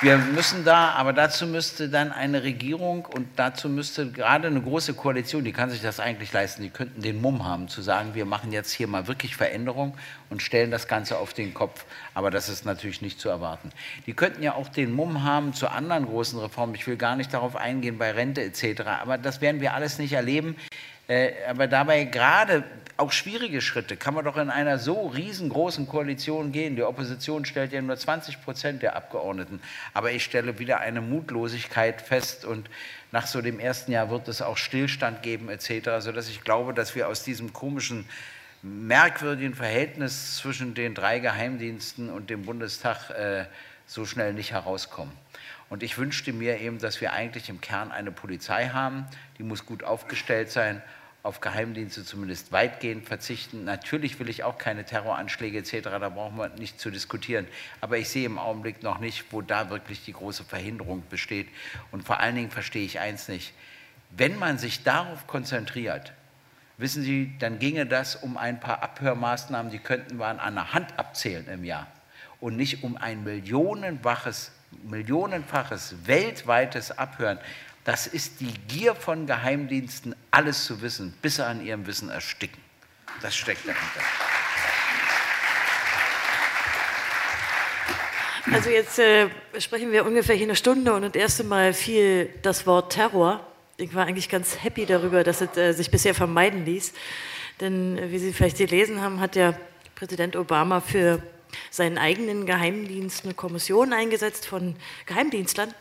wir müssen da, aber dazu müsste dann eine Regierung und dazu müsste gerade eine große Koalition, die kann sich das eigentlich leisten, die könnten den Mumm haben zu sagen, wir machen jetzt hier mal wirklich Veränderung und stellen das Ganze auf den Kopf. Aber das ist natürlich nicht zu erwarten. Die könnten ja auch den Mumm haben zu anderen großen Reformen. Ich will gar nicht darauf eingehen bei Rente etc. Aber das werden wir alles nicht erleben. Äh, aber dabei gerade auch schwierige Schritte kann man doch in einer so riesengroßen Koalition gehen. Die Opposition stellt ja nur 20 Prozent der Abgeordneten. Aber ich stelle wieder eine Mutlosigkeit fest und nach so dem ersten Jahr wird es auch Stillstand geben etc., sodass ich glaube, dass wir aus diesem komischen, merkwürdigen Verhältnis zwischen den drei Geheimdiensten und dem Bundestag äh, so schnell nicht herauskommen. Und ich wünschte mir eben, dass wir eigentlich im Kern eine Polizei haben, die muss gut aufgestellt sein auf Geheimdienste zumindest weitgehend verzichten. Natürlich will ich auch keine Terroranschläge etc., da brauchen wir nicht zu diskutieren. Aber ich sehe im Augenblick noch nicht, wo da wirklich die große Verhinderung besteht. Und vor allen Dingen verstehe ich eins nicht. Wenn man sich darauf konzentriert, wissen Sie, dann ginge das um ein paar Abhörmaßnahmen, die könnten wir an der Hand abzählen im Jahr. Und nicht um ein millionenfaches, millionenfaches weltweites Abhören. Das ist die Gier von Geheimdiensten, alles zu wissen, bis sie an ihrem Wissen ersticken. Das steckt dahinter. Also jetzt äh, sprechen wir ungefähr hier eine Stunde und das erste Mal fiel das Wort Terror. Ich war eigentlich ganz happy darüber, dass es äh, sich bisher vermeiden ließ. Denn äh, wie Sie vielleicht gelesen haben, hat der Präsident Obama für seinen eigenen Geheimdienst eine Kommission eingesetzt von Geheimdienstlern,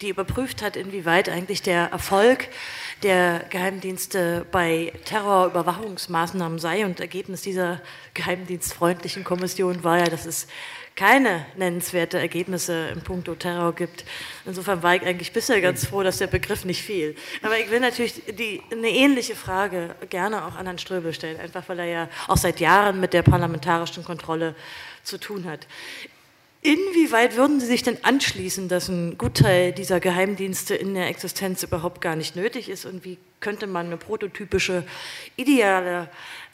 die überprüft hat, inwieweit eigentlich der Erfolg der Geheimdienste bei Terrorüberwachungsmaßnahmen sei. Und Ergebnis dieser geheimdienstfreundlichen Kommission war ja, dass es keine nennenswerte Ergebnisse im Punkto Terror gibt. Insofern war ich eigentlich bisher ganz froh, dass der Begriff nicht fiel. Aber ich will natürlich die, eine ähnliche Frage gerne auch an Herrn Ströbel stellen, einfach weil er ja auch seit Jahren mit der parlamentarischen Kontrolle zu tun hat. Inwieweit würden Sie sich denn anschließen, dass ein Gutteil dieser Geheimdienste in der Existenz überhaupt gar nicht nötig ist? Und wie könnte man eine prototypische, ideale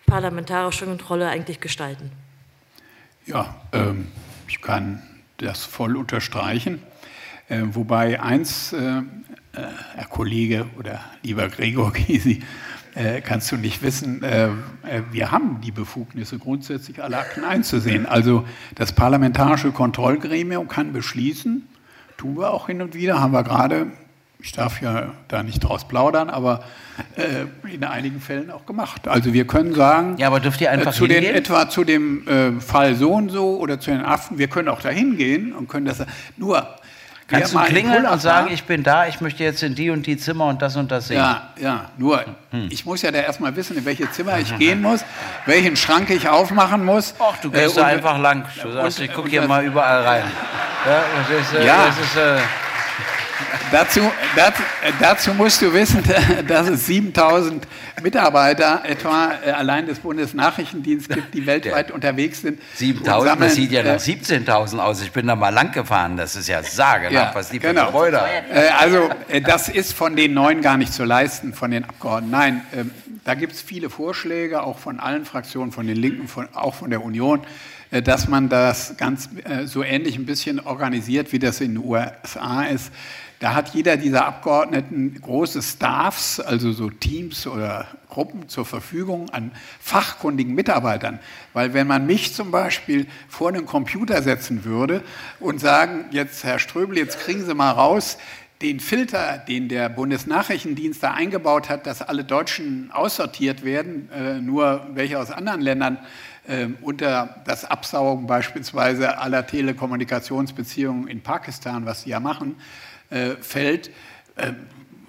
parlamentarische Kontrolle eigentlich gestalten? Ja, ähm, ich kann das voll unterstreichen. Äh, wobei eins, äh, äh Herr Kollege oder lieber Gregor *laughs* Gysi, äh, kannst du nicht wissen, äh, äh, wir haben die Befugnisse, grundsätzlich alle Akten einzusehen. Also das parlamentarische Kontrollgremium kann beschließen, tun wir auch hin und wieder, haben wir gerade, ich darf ja da nicht draus plaudern, aber äh, in einigen Fällen auch gemacht. Also wir können sagen, ja, aber dürft ihr einfach zu den, etwa zu dem Fall so und so oder zu den Affen, wir können auch da hingehen und können das, nur Kannst du klingeln und sagen, ich bin da, ich möchte jetzt in die und die Zimmer und das und das sehen? Ja, ja, nur hm. ich muss ja da erstmal wissen, in welche Zimmer ich gehen muss, welchen Schrank ich aufmachen muss. Ach, du gehst äh, da einfach lang. Du sagst, und, ich gucke hier mal überall rein. Ja, das ist, äh, ja. Das ist äh, dazu, dazu, dazu, musst du wissen, *laughs* dass es 7000 Mitarbeiter etwa äh, allein des Bundesnachrichtendienstes gibt, die weltweit Der unterwegs sind. 7000, das sieht ja nach 17.000 äh, aus. Ich bin da mal lang gefahren. Das ist ja sagenhaft, ja, was die für genau. Gebäude. Äh, also, das ist von den neuen gar nicht zu leisten, von den Abgeordneten. Nein, ähm, da gibt es viele Vorschläge, auch von allen Fraktionen, von den Linken, von, auch von der Union dass man das ganz so ähnlich ein bisschen organisiert, wie das in den USA ist. Da hat jeder dieser Abgeordneten große Staffs, also so Teams oder Gruppen zur Verfügung an fachkundigen Mitarbeitern. Weil wenn man mich zum Beispiel vor einen Computer setzen würde und sagen, jetzt Herr Ströbel, jetzt kriegen Sie mal raus, den Filter, den der Bundesnachrichtendienst da eingebaut hat, dass alle Deutschen aussortiert werden, äh, nur welche aus anderen Ländern äh, unter das Absaugen beispielsweise aller Telekommunikationsbeziehungen in Pakistan, was sie ja machen, äh, fällt. Äh,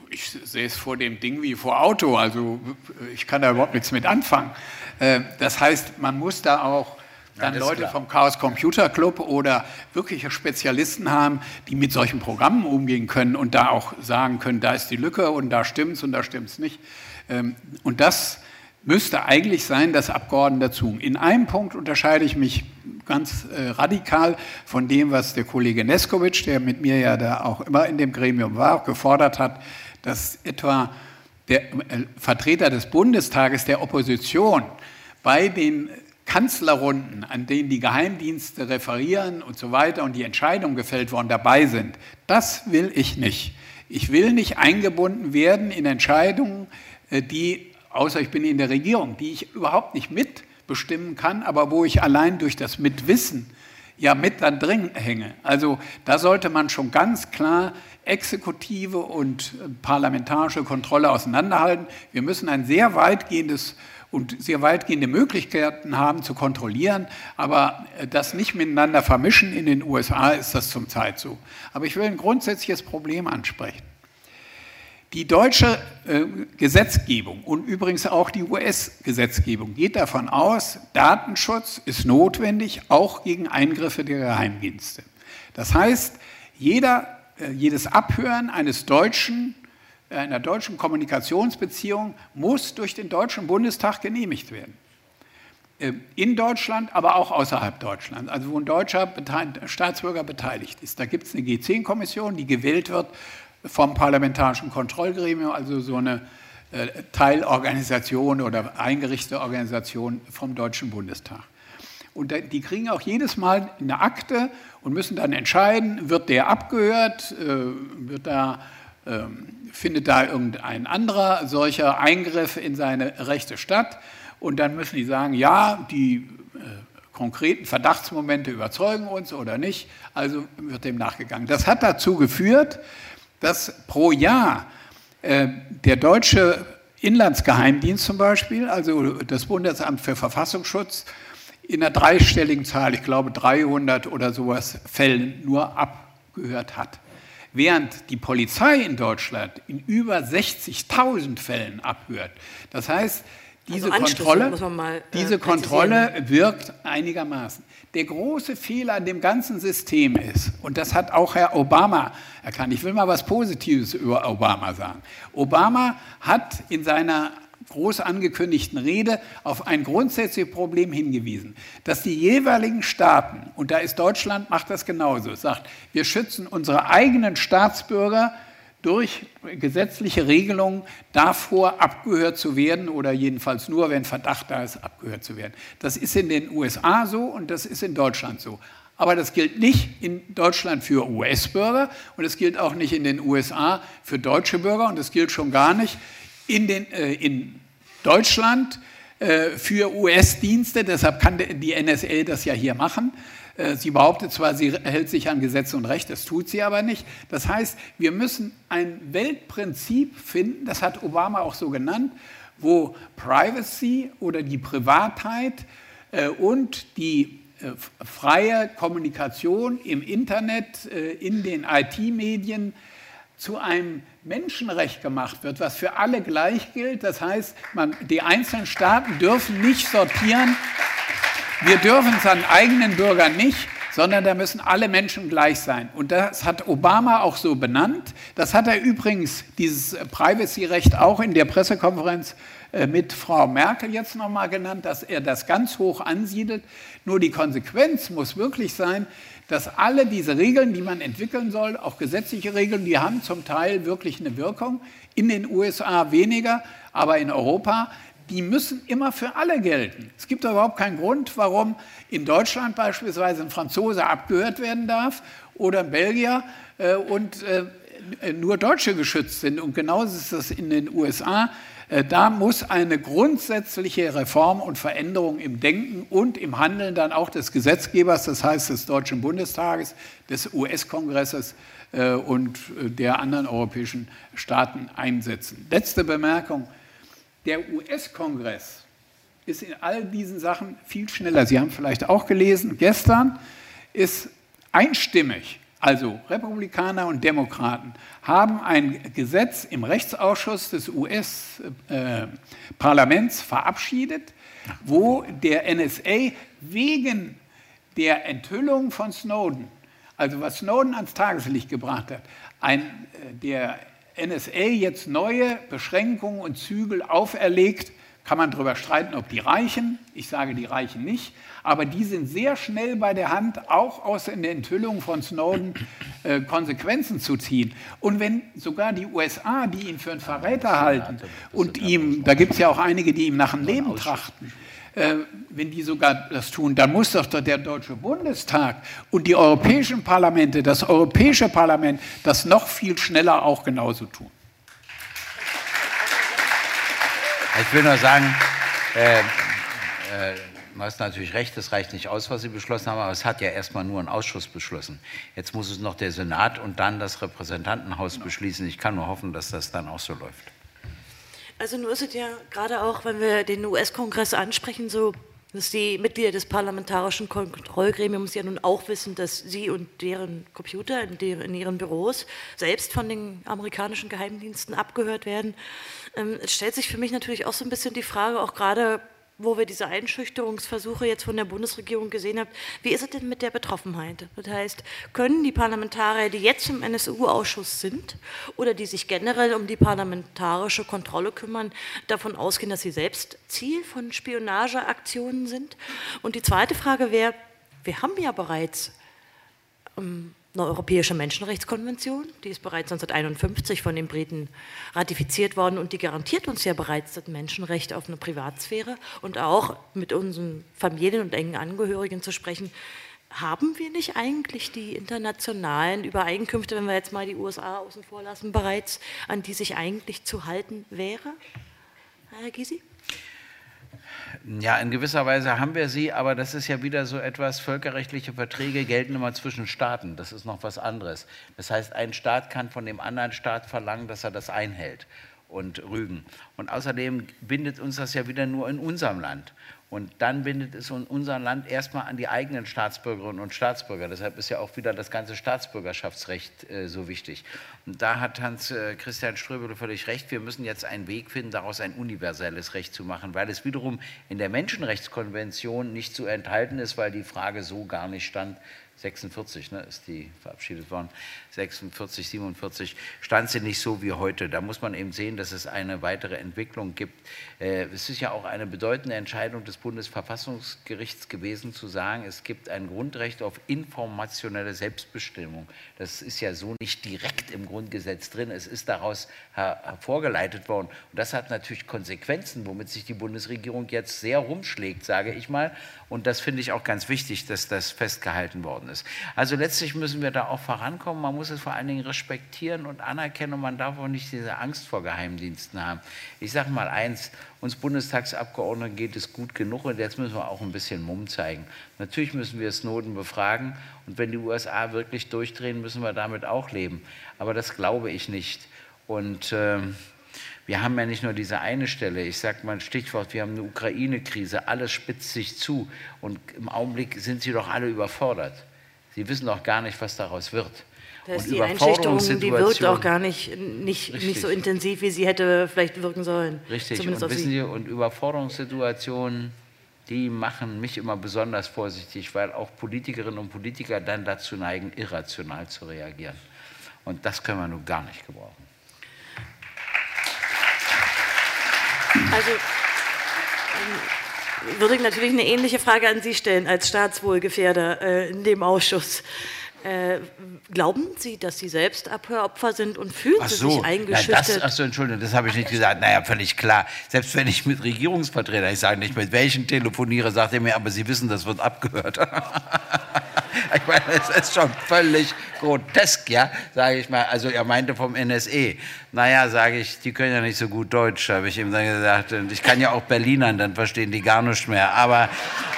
ich sehe es vor dem Ding wie vor Auto, also ich kann da überhaupt nichts mit anfangen. Äh, das heißt, man muss da auch dann ja, Leute vom Chaos Computer Club oder wirkliche Spezialisten haben, die mit solchen Programmen umgehen können und da auch sagen können, da ist die Lücke und da stimmt's und da stimmt's nicht. Ähm, und das müsste eigentlich sein, dass Abgeordnete dazu. In einem Punkt unterscheide ich mich ganz äh, radikal von dem, was der Kollege Neskovic, der mit mir ja da auch immer in dem Gremium war, gefordert hat, dass etwa der äh, Vertreter des Bundestages der Opposition bei den Kanzlerrunden, an denen die Geheimdienste referieren und so weiter und die Entscheidungen gefällt worden dabei sind, das will ich nicht. Ich will nicht eingebunden werden in Entscheidungen, äh, die, außer ich bin in der Regierung, die ich überhaupt nicht mitbestimmen kann, aber wo ich allein durch das Mitwissen ja mit dann drin hänge. Also da sollte man schon ganz klar Exekutive und äh, parlamentarische Kontrolle auseinanderhalten. Wir müssen ein sehr weitgehendes und sehr weitgehende Möglichkeiten haben zu kontrollieren, aber äh, das nicht miteinander vermischen. In den USA ist das zum Zeit so. Aber ich will ein grundsätzliches Problem ansprechen. Die deutsche äh, Gesetzgebung und übrigens auch die US-Gesetzgebung geht davon aus, Datenschutz ist notwendig, auch gegen Eingriffe der Geheimdienste. Das heißt, jeder, äh, jedes Abhören eines Deutschen einer deutschen Kommunikationsbeziehung muss durch den Deutschen Bundestag genehmigt werden. Äh, in Deutschland, aber auch außerhalb Deutschlands, also wo ein deutscher Staatsbürger beteiligt ist. Da gibt es eine G10-Kommission, die gewählt wird vom Parlamentarischen Kontrollgremium, also so eine äh, Teilorganisation oder eingerichtete Organisation vom Deutschen Bundestag. Und die kriegen auch jedes Mal eine Akte und müssen dann entscheiden, wird der abgehört, äh, wird da ähm, findet da irgendein anderer solcher Eingriff in seine Rechte statt. Und dann müssen die sagen, ja, die äh, konkreten Verdachtsmomente überzeugen uns oder nicht. Also wird dem nachgegangen. Das hat dazu geführt, dass pro Jahr äh, der deutsche Inlandsgeheimdienst zum Beispiel, also das Bundesamt für Verfassungsschutz, in einer dreistelligen Zahl, ich glaube 300 oder sowas Fällen nur abgehört hat während die Polizei in Deutschland in über 60.000 Fällen abhört. Das heißt, diese also Kontrolle, mal, äh, diese Kontrolle wirkt einigermaßen. Der große Fehler an dem ganzen System ist, und das hat auch Herr Obama erkannt, ich will mal was Positives über Obama sagen. Obama hat in seiner groß angekündigten Rede auf ein grundsätzliches Problem hingewiesen, dass die jeweiligen Staaten, und da ist Deutschland, macht das genauso, sagt, wir schützen unsere eigenen Staatsbürger durch gesetzliche Regelungen davor, abgehört zu werden oder jedenfalls nur, wenn Verdacht da ist, abgehört zu werden. Das ist in den USA so und das ist in Deutschland so. Aber das gilt nicht in Deutschland für US-Bürger und es gilt auch nicht in den USA für deutsche Bürger und es gilt schon gar nicht in, den, äh, in Deutschland äh, für US-Dienste, deshalb kann die NSA das ja hier machen. Äh, sie behauptet zwar, sie hält sich an Gesetze und Recht, das tut sie aber nicht. Das heißt, wir müssen ein Weltprinzip finden, das hat Obama auch so genannt, wo Privacy oder die Privatheit äh, und die freie Kommunikation im Internet, in den IT-Medien zu einem Menschenrecht gemacht wird, was für alle gleich gilt. Das heißt, man, die einzelnen Staaten dürfen nicht sortieren. Wir dürfen es an eigenen Bürgern nicht, sondern da müssen alle Menschen gleich sein. Und das hat Obama auch so benannt. Das hat er übrigens, dieses Privacy-Recht, auch in der Pressekonferenz äh, mit Frau Merkel jetzt nochmal genannt, dass er das ganz hoch ansiedelt. Nur die Konsequenz muss wirklich sein, dass alle diese Regeln, die man entwickeln soll, auch gesetzliche Regeln, die haben zum Teil wirklich eine Wirkung. In den USA weniger, aber in Europa, die müssen immer für alle gelten. Es gibt überhaupt keinen Grund, warum in Deutschland beispielsweise ein Franzose abgehört werden darf oder ein Belgier äh, und äh, nur Deutsche geschützt sind. Und genauso ist das in den USA. Äh, da muss eine grundsätzliche Reform und Veränderung im Denken und im Handeln dann auch des Gesetzgebers, das heißt des Deutschen Bundestages, des US-Kongresses äh, und äh, der anderen europäischen Staaten einsetzen. Letzte Bemerkung. Der US-Kongress ist in all diesen Sachen viel schneller. Sie haben vielleicht auch gelesen, gestern ist einstimmig also Republikaner und Demokraten, haben ein Gesetz im Rechtsausschuss des US-Parlaments verabschiedet, wo der NSA wegen der Enthüllung von Snowden, also was Snowden ans Tageslicht gebracht hat, ein, äh, der NSA jetzt neue Beschränkungen und Zügel auferlegt, kann man darüber streiten, ob die reichen. Ich sage, die reichen nicht. Aber die sind sehr schnell bei der Hand, auch aus der Enthüllung von Snowden äh, Konsequenzen zu ziehen. Und wenn sogar die USA, die ihn für einen Verräter halten und ihm, da gibt es ja auch einige, die ihm nach dem Leben trachten, wenn die sogar das tun, dann muss doch der Deutsche Bundestag und die europäischen Parlamente, das Europäische Parlament, das noch viel schneller auch genauso tun. Ich will nur sagen, äh, äh, du hast natürlich recht, es reicht nicht aus, was Sie beschlossen haben, aber es hat ja erstmal nur ein Ausschuss beschlossen. Jetzt muss es noch der Senat und dann das Repräsentantenhaus beschließen. Ich kann nur hoffen, dass das dann auch so läuft. Also nur ist es ja gerade auch, wenn wir den US-Kongress ansprechen, so, dass die Mitglieder des parlamentarischen Kontrollgremiums ja nun auch wissen, dass sie und deren Computer in, deren, in ihren Büros selbst von den amerikanischen Geheimdiensten abgehört werden. Ähm, es stellt sich für mich natürlich auch so ein bisschen die Frage, auch gerade wo wir diese Einschüchterungsversuche jetzt von der Bundesregierung gesehen haben, wie ist es denn mit der Betroffenheit? Das heißt, können die Parlamentarier, die jetzt im NSU-Ausschuss sind oder die sich generell um die parlamentarische Kontrolle kümmern, davon ausgehen, dass sie selbst Ziel von Spionageaktionen sind? Und die zweite Frage wäre, wir haben ja bereits ähm, eine europäische Menschenrechtskonvention, die ist bereits 1951 von den Briten ratifiziert worden und die garantiert uns ja bereits das Menschenrecht auf eine Privatsphäre und auch mit unseren Familien und engen Angehörigen zu sprechen. Haben wir nicht eigentlich die internationalen Übereinkünfte, wenn wir jetzt mal die USA außen vor lassen, bereits, an die sich eigentlich zu halten wäre? Herr Gysi? Ja, in gewisser Weise haben wir sie, aber das ist ja wieder so etwas, völkerrechtliche Verträge gelten immer zwischen Staaten. Das ist noch was anderes. Das heißt, ein Staat kann von dem anderen Staat verlangen, dass er das einhält und rügen. Und außerdem bindet uns das ja wieder nur in unserem Land. Und dann bindet es unser Land erstmal an die eigenen Staatsbürgerinnen und Staatsbürger. Deshalb ist ja auch wieder das ganze Staatsbürgerschaftsrecht äh, so wichtig. Und da hat Hans-Christian äh, Ströbele völlig recht. Wir müssen jetzt einen Weg finden, daraus ein universelles Recht zu machen, weil es wiederum in der Menschenrechtskonvention nicht zu enthalten ist, weil die Frage so gar nicht stand, 46 ne, ist die verabschiedet worden, 46, 47, stand sie nicht so wie heute. Da muss man eben sehen, dass es eine weitere Entwicklung gibt. Äh, es ist ja auch eine bedeutende Entscheidung des Bundesverfassungsgerichts gewesen, zu sagen, es gibt ein Grundrecht auf informationelle Selbstbestimmung. Das ist ja so nicht direkt im Grundgesetz drin, es ist daraus hervorgeleitet worden. Und das hat natürlich Konsequenzen, womit sich die Bundesregierung jetzt sehr rumschlägt, sage ich mal. Und das finde ich auch ganz wichtig, dass das festgehalten worden ist. Also letztlich müssen wir da auch vorankommen. Man muss es vor allen Dingen respektieren und anerkennen und man darf auch nicht diese Angst vor Geheimdiensten haben. Ich sage mal eins, uns Bundestagsabgeordneten geht es gut genug und jetzt müssen wir auch ein bisschen Mumm zeigen. Natürlich müssen wir Snowden befragen und wenn die USA wirklich durchdrehen, müssen wir damit auch leben. Aber das glaube ich nicht. Und äh, wir haben ja nicht nur diese eine Stelle, ich sage mal ein Stichwort, wir haben eine Ukraine-Krise, alles spitzt sich zu und im Augenblick sind sie doch alle überfordert. Sie wissen doch gar nicht, was daraus wird. Das die Einschüchterung, die wirkt auch gar nicht, nicht, nicht so intensiv, wie sie hätte vielleicht wirken sollen. Richtig, Zumindest und wissen Sie, und Überforderungssituationen, die machen mich immer besonders vorsichtig, weil auch Politikerinnen und Politiker dann dazu neigen, irrational zu reagieren. Und das können wir nun gar nicht gebrauchen. Also ähm, würde ich natürlich eine ähnliche Frage an Sie stellen als Staatswohlgefährder äh, in dem Ausschuss. Äh, glauben Sie, dass Sie selbst Abhöropfer sind und fühlen ach so, Sie sich eingeschüchtert? achso, Entschuldigung, das habe ich nicht gesagt. Naja, völlig klar. Selbst wenn ich mit Regierungsvertretern, ich sage nicht, mit welchen telefoniere, sagt er mir, aber Sie wissen, das wird abgehört. *laughs* *laughs* ich meine, es ist schon völlig grotesk, ja, sage ich mal. Also er meinte vom NSE. Naja, sage ich, die können ja nicht so gut Deutsch, habe ich ihm dann gesagt. Und ich kann ja auch Berlinern, dann verstehen die gar nichts mehr. Aber,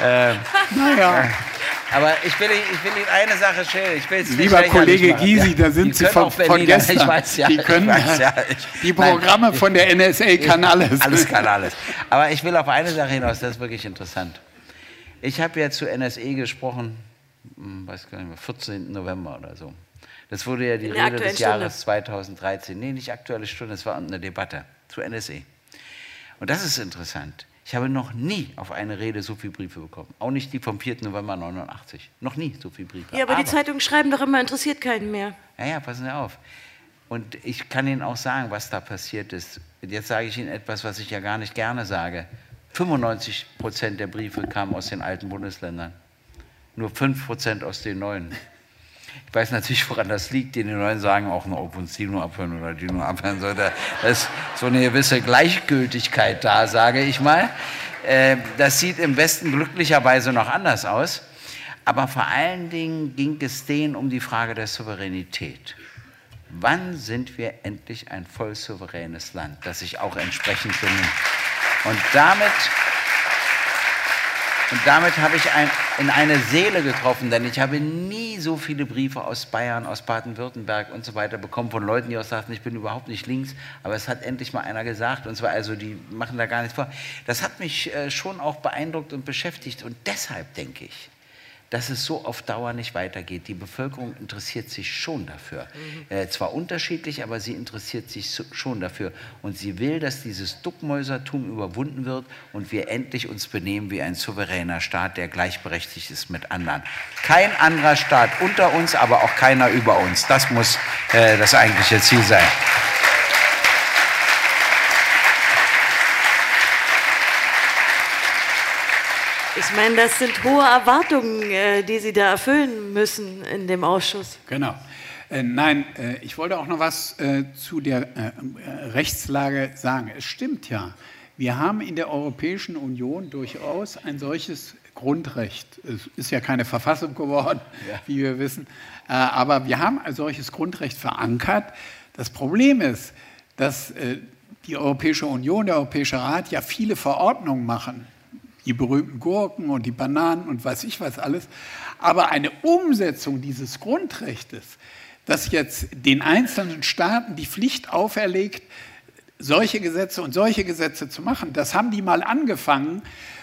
äh, *laughs* naja. Aber ich will, ich will Ihnen eine Sache schildern. Ich will's Lieber Kollege Gysi, da sind Sie von, von gestern. Ich weiß, ja, die können, weiß, ja. Ich, die Programme nein, von der NSA kann alles. *laughs* Alles kann alles. Aber ich will auf eine Sache hinaus, das ist wirklich interessant. Ich habe ja zu NSE gesprochen, weiß gar nicht mehr, 14. November oder so. Das wurde ja die Rede des Jahres 2013. Nee, nicht Aktuelle Stunde, es war eine Debatte zu NSE. Und das ist interessant. Ich habe noch nie auf eine Rede so viele Briefe bekommen. Auch nicht die vom 4. November 89. Noch nie so viele Briefe. Ja, aber, aber die Zeitungen schreiben doch immer, interessiert keinen mehr. Ja, ja, passen Sie auf. Und ich kann Ihnen auch sagen, was da passiert ist. Jetzt sage ich Ihnen etwas, was ich ja gar nicht gerne sage. 95 Prozent der Briefe kamen aus den alten Bundesländern. Nur 5 Prozent aus den neuen. Ich weiß natürlich, woran das liegt. Die Neuen sagen auch nur, ob uns die nur abhören oder die nur abhören sollte. Da ist so eine gewisse Gleichgültigkeit da, sage ich mal. Äh, das sieht im Westen glücklicherweise noch anders aus. Aber vor allen Dingen ging es denen um die Frage der Souveränität. Wann sind wir endlich ein voll souveränes Land, das sich auch entsprechend benimmt? Und damit und damit habe ich ein, in eine Seele getroffen, denn ich habe nie so viele Briefe aus Bayern, aus Baden-Württemberg und so weiter bekommen von Leuten, die auch sagten, ich bin überhaupt nicht links, aber es hat endlich mal einer gesagt, und zwar also, die machen da gar nichts vor. Das hat mich äh, schon auch beeindruckt und beschäftigt und deshalb denke ich, dass es so auf Dauer nicht weitergeht. Die Bevölkerung interessiert sich schon dafür. Mhm. Äh, zwar unterschiedlich, aber sie interessiert sich so, schon dafür. Und sie will, dass dieses Duckmäusertum überwunden wird und wir endlich uns benehmen wie ein souveräner Staat, der gleichberechtigt ist mit anderen. Kein anderer Staat unter uns, aber auch keiner über uns. Das muss äh, das eigentliche Ziel sein. Ich meine, das sind hohe Erwartungen, äh, die Sie da erfüllen müssen in dem Ausschuss. Genau. Äh, nein, äh, ich wollte auch noch was zu der Rechtslage sagen. Es stimmt ja, wir haben in der Europäischen Union durchaus ein solches Grundrecht. Es ist ja keine Verfassung geworden, ja. wie wir wissen, aber wir haben ein solches Grundrecht verankert. Das Problem ist, dass die Europäische Union, der Europäische Rat ja viele Verordnungen machen die berühmten Gurken und die Bananen und weiß ich was alles. Aber eine Umsetzung dieses Grundrechtes, das jetzt den einzelnen Staaten die Pflicht auferlegt, solche Gesetze und solche Gesetze zu machen, das haben die mal angefangen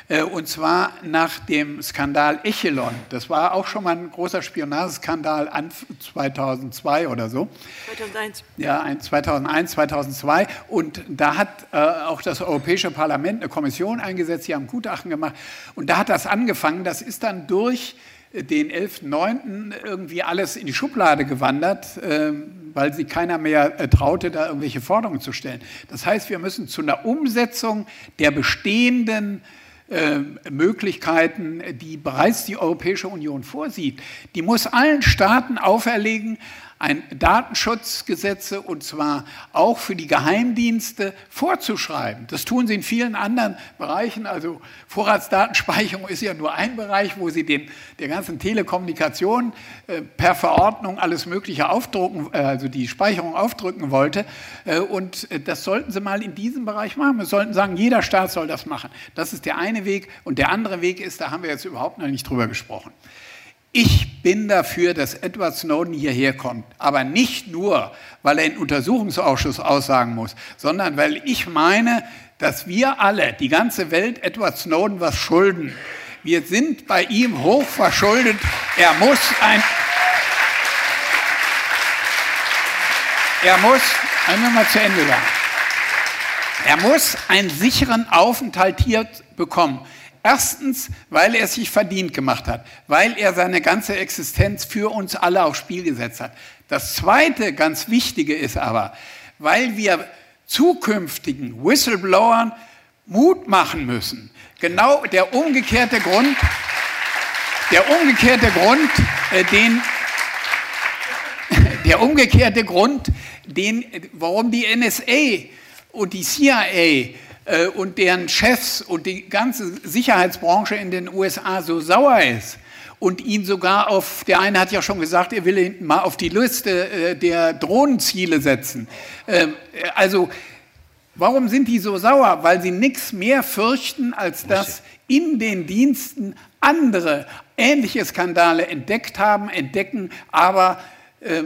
äh, und zwar nach dem Skandal Echelon. Das war auch schon mal ein großer Spionageskandal an 2002 oder so. 2001. Ja, 2001, 2002. Und da hat äh, auch das Europäische Parlament eine Kommission eingesetzt, die haben Gutachten gemacht. Und da hat das angefangen. Das ist dann durch den 11.9. irgendwie alles in die Schublade gewandert, äh, weil sich keiner mehr äh, traute, da irgendwelche Forderungen zu stellen. Das heißt, wir müssen zu einer Umsetzung der bestehenden äh, Möglichkeiten, die bereits die Europäische Union vorsieht, die muss allen Staaten auferlegen, ein Datenschutzgesetze und zwar auch für die Geheimdienste vorzuschreiben. Das tun sie in vielen anderen Bereichen. Also Vorratsdatenspeicherung ist ja nur ein Bereich, wo sie den, der ganzen Telekommunikation äh, per Verordnung alles Mögliche aufdrucken, äh, also die Speicherung aufdrücken wollte. Äh, und äh, das sollten sie mal in diesem Bereich machen. Wir sollten sagen, jeder Staat soll das machen. Das ist der eine Weg. Und der andere Weg ist, da haben wir jetzt überhaupt noch nicht drüber gesprochen. Ich bin dafür, dass Edward Snowden hierher kommt, aber nicht nur, weil er in Untersuchungsausschuss aussagen muss, sondern weil ich meine, dass wir alle, die ganze Welt, Edward Snowden was schulden. Wir sind bei ihm hoch verschuldet. Er muss ein, er muss, einmal mal zu Ende sagen, er muss einen sicheren Aufenthalt hier bekommen. Erstens, weil er sich verdient gemacht hat, weil er seine ganze Existenz für uns alle aufs Spiel gesetzt hat. Das Zweite, ganz Wichtige ist aber, weil wir zukünftigen Whistleblowern Mut machen müssen. Genau der umgekehrte Grund, der umgekehrte Grund, äh, den, der umgekehrte Grund, den, warum die NSA und die CIA und deren Chefs und die ganze Sicherheitsbranche in den USA so sauer ist und ihn sogar auf, der eine hat ja schon gesagt, er will ihn mal auf die Liste äh, der Drohnenziele setzen. Ähm, also, warum sind die so sauer? Weil sie nichts mehr fürchten, als dass in den Diensten andere ähnliche Skandale entdeckt haben, entdecken, aber äh,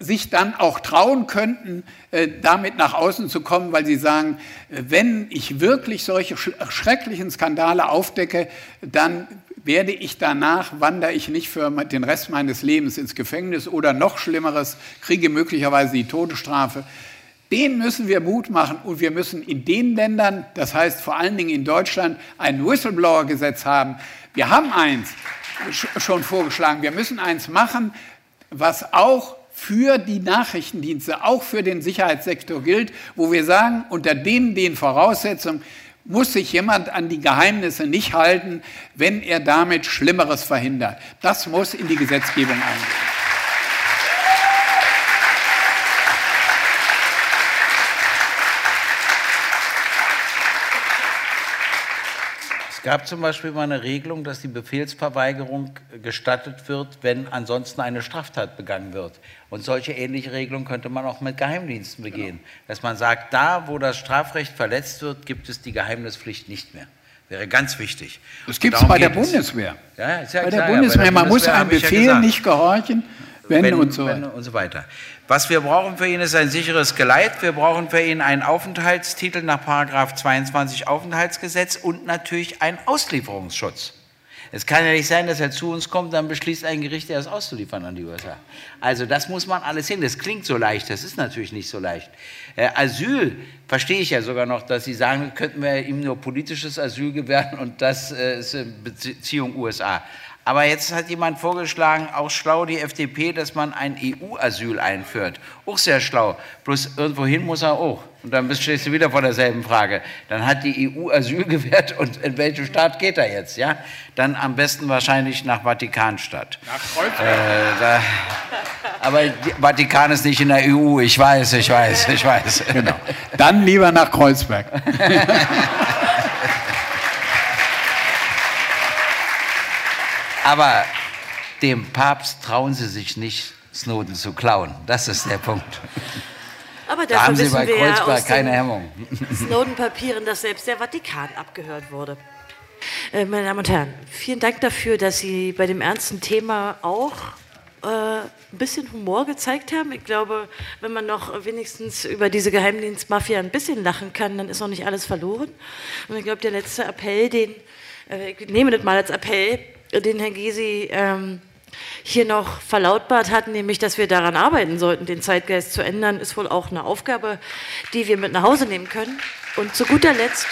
sich dann auch trauen könnten, äh, damit nach außen zu kommen, weil sie sagen, äh, wenn ich wirklich solche schrecklichen Skandale aufdecke, dann werde ich danach, wandere ich nicht für den Rest meines Lebens ins Gefängnis oder noch Schlimmeres, kriege möglicherweise die Todesstrafe. Den müssen wir Mut machen und wir müssen in den Ländern, das heißt vor allen Dingen in Deutschland, ein Whistleblower-Gesetz haben. Wir haben eins schon vorgeschlagen. Wir müssen eins machen, was auch für die Nachrichtendienste, auch für den Sicherheitssektor gilt, wo wir sagen, unter denen den Voraussetzungen muss sich jemand an die Geheimnisse nicht halten, wenn er damit Schlimmeres verhindert. Das muss in die Gesetzgebung eingehen. Gab zum Beispiel mal eine Regelung, dass die Befehlsverweigerung gestattet wird, wenn ansonsten eine Straftat begangen wird. Und solche ähnliche Regelungen könnte man auch mit Geheimdiensten begehen. Genau. Dass man sagt, da, wo das Strafrecht verletzt wird, gibt es die Geheimnispflicht nicht mehr. Wäre ganz wichtig. Das gibt es bei der Bundeswehr. Ja, ja bei, klar, der Bundeswehr. Ja, bei der Bundeswehr. Man muss einem Befehl ja nicht gehorchen, wenn, wenn, und so, wenn und so weiter. Was wir brauchen für ihn ist ein sicheres Geleit. Wir brauchen für ihn einen Aufenthaltstitel nach 22 Aufenthaltsgesetz und natürlich einen Auslieferungsschutz. Es kann ja nicht sein, dass er zu uns kommt, dann beschließt ein Gericht, er ist auszuliefern an die USA. Also das muss man alles hin. Das klingt so leicht, das ist natürlich nicht so leicht. Äh, Asyl verstehe ich ja sogar noch, dass Sie sagen, könnten wir ihm nur politisches Asyl gewähren und das äh, ist Beziehung USA. Aber jetzt hat jemand vorgeschlagen, auch schlau die FDP, dass man ein EU-Asyl einführt. Auch sehr schlau. Bloß irgendwohin muss er auch. Und dann stehst du wieder vor derselben Frage. Dann hat die EU Asyl gewährt und in welchen Staat geht er jetzt? Ja? Dann am besten wahrscheinlich nach Vatikanstadt. Nach Kreuzberg. Äh, da, aber Vatikan ist nicht in der EU. Ich weiß, ich weiß, ich weiß. Genau. Dann lieber nach Kreuzberg. *laughs* Aber dem Papst trauen sie sich nicht, Snowden zu klauen. Das ist der Punkt. Aber da haben Sie bei Kreuzberg ja keine Hemmung. Snowden-Papieren, dass selbst der Vatikan abgehört wurde. Äh, meine Damen und Herren, vielen Dank dafür, dass Sie bei dem ernsten Thema auch äh, ein bisschen Humor gezeigt haben. Ich glaube, wenn man noch wenigstens über diese Geheimdienstmafia ein bisschen lachen kann, dann ist noch nicht alles verloren. Und ich glaube, der letzte Appell, den äh, ich nehme das mal als Appell, den Herr Gysi ähm, hier noch verlautbart hat, nämlich, dass wir daran arbeiten sollten, den Zeitgeist zu ändern, ist wohl auch eine Aufgabe, die wir mit nach Hause nehmen können. Und zu guter Letzt,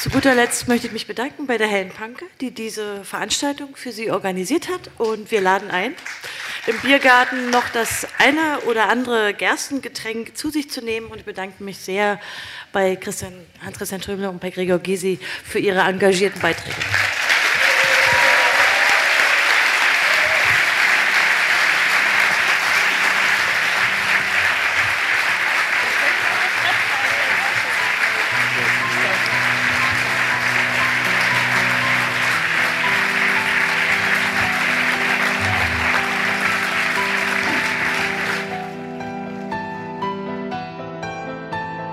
zu guter Letzt möchte ich mich bedanken bei der Helen Panke, die diese Veranstaltung für Sie organisiert hat. Und wir laden ein, im Biergarten noch das eine oder andere Gerstengetränk zu sich zu nehmen. Und ich bedanke mich sehr bei Christian, Hans-Christian Trömler und bei Gregor Gysi für ihre engagierten Beiträge.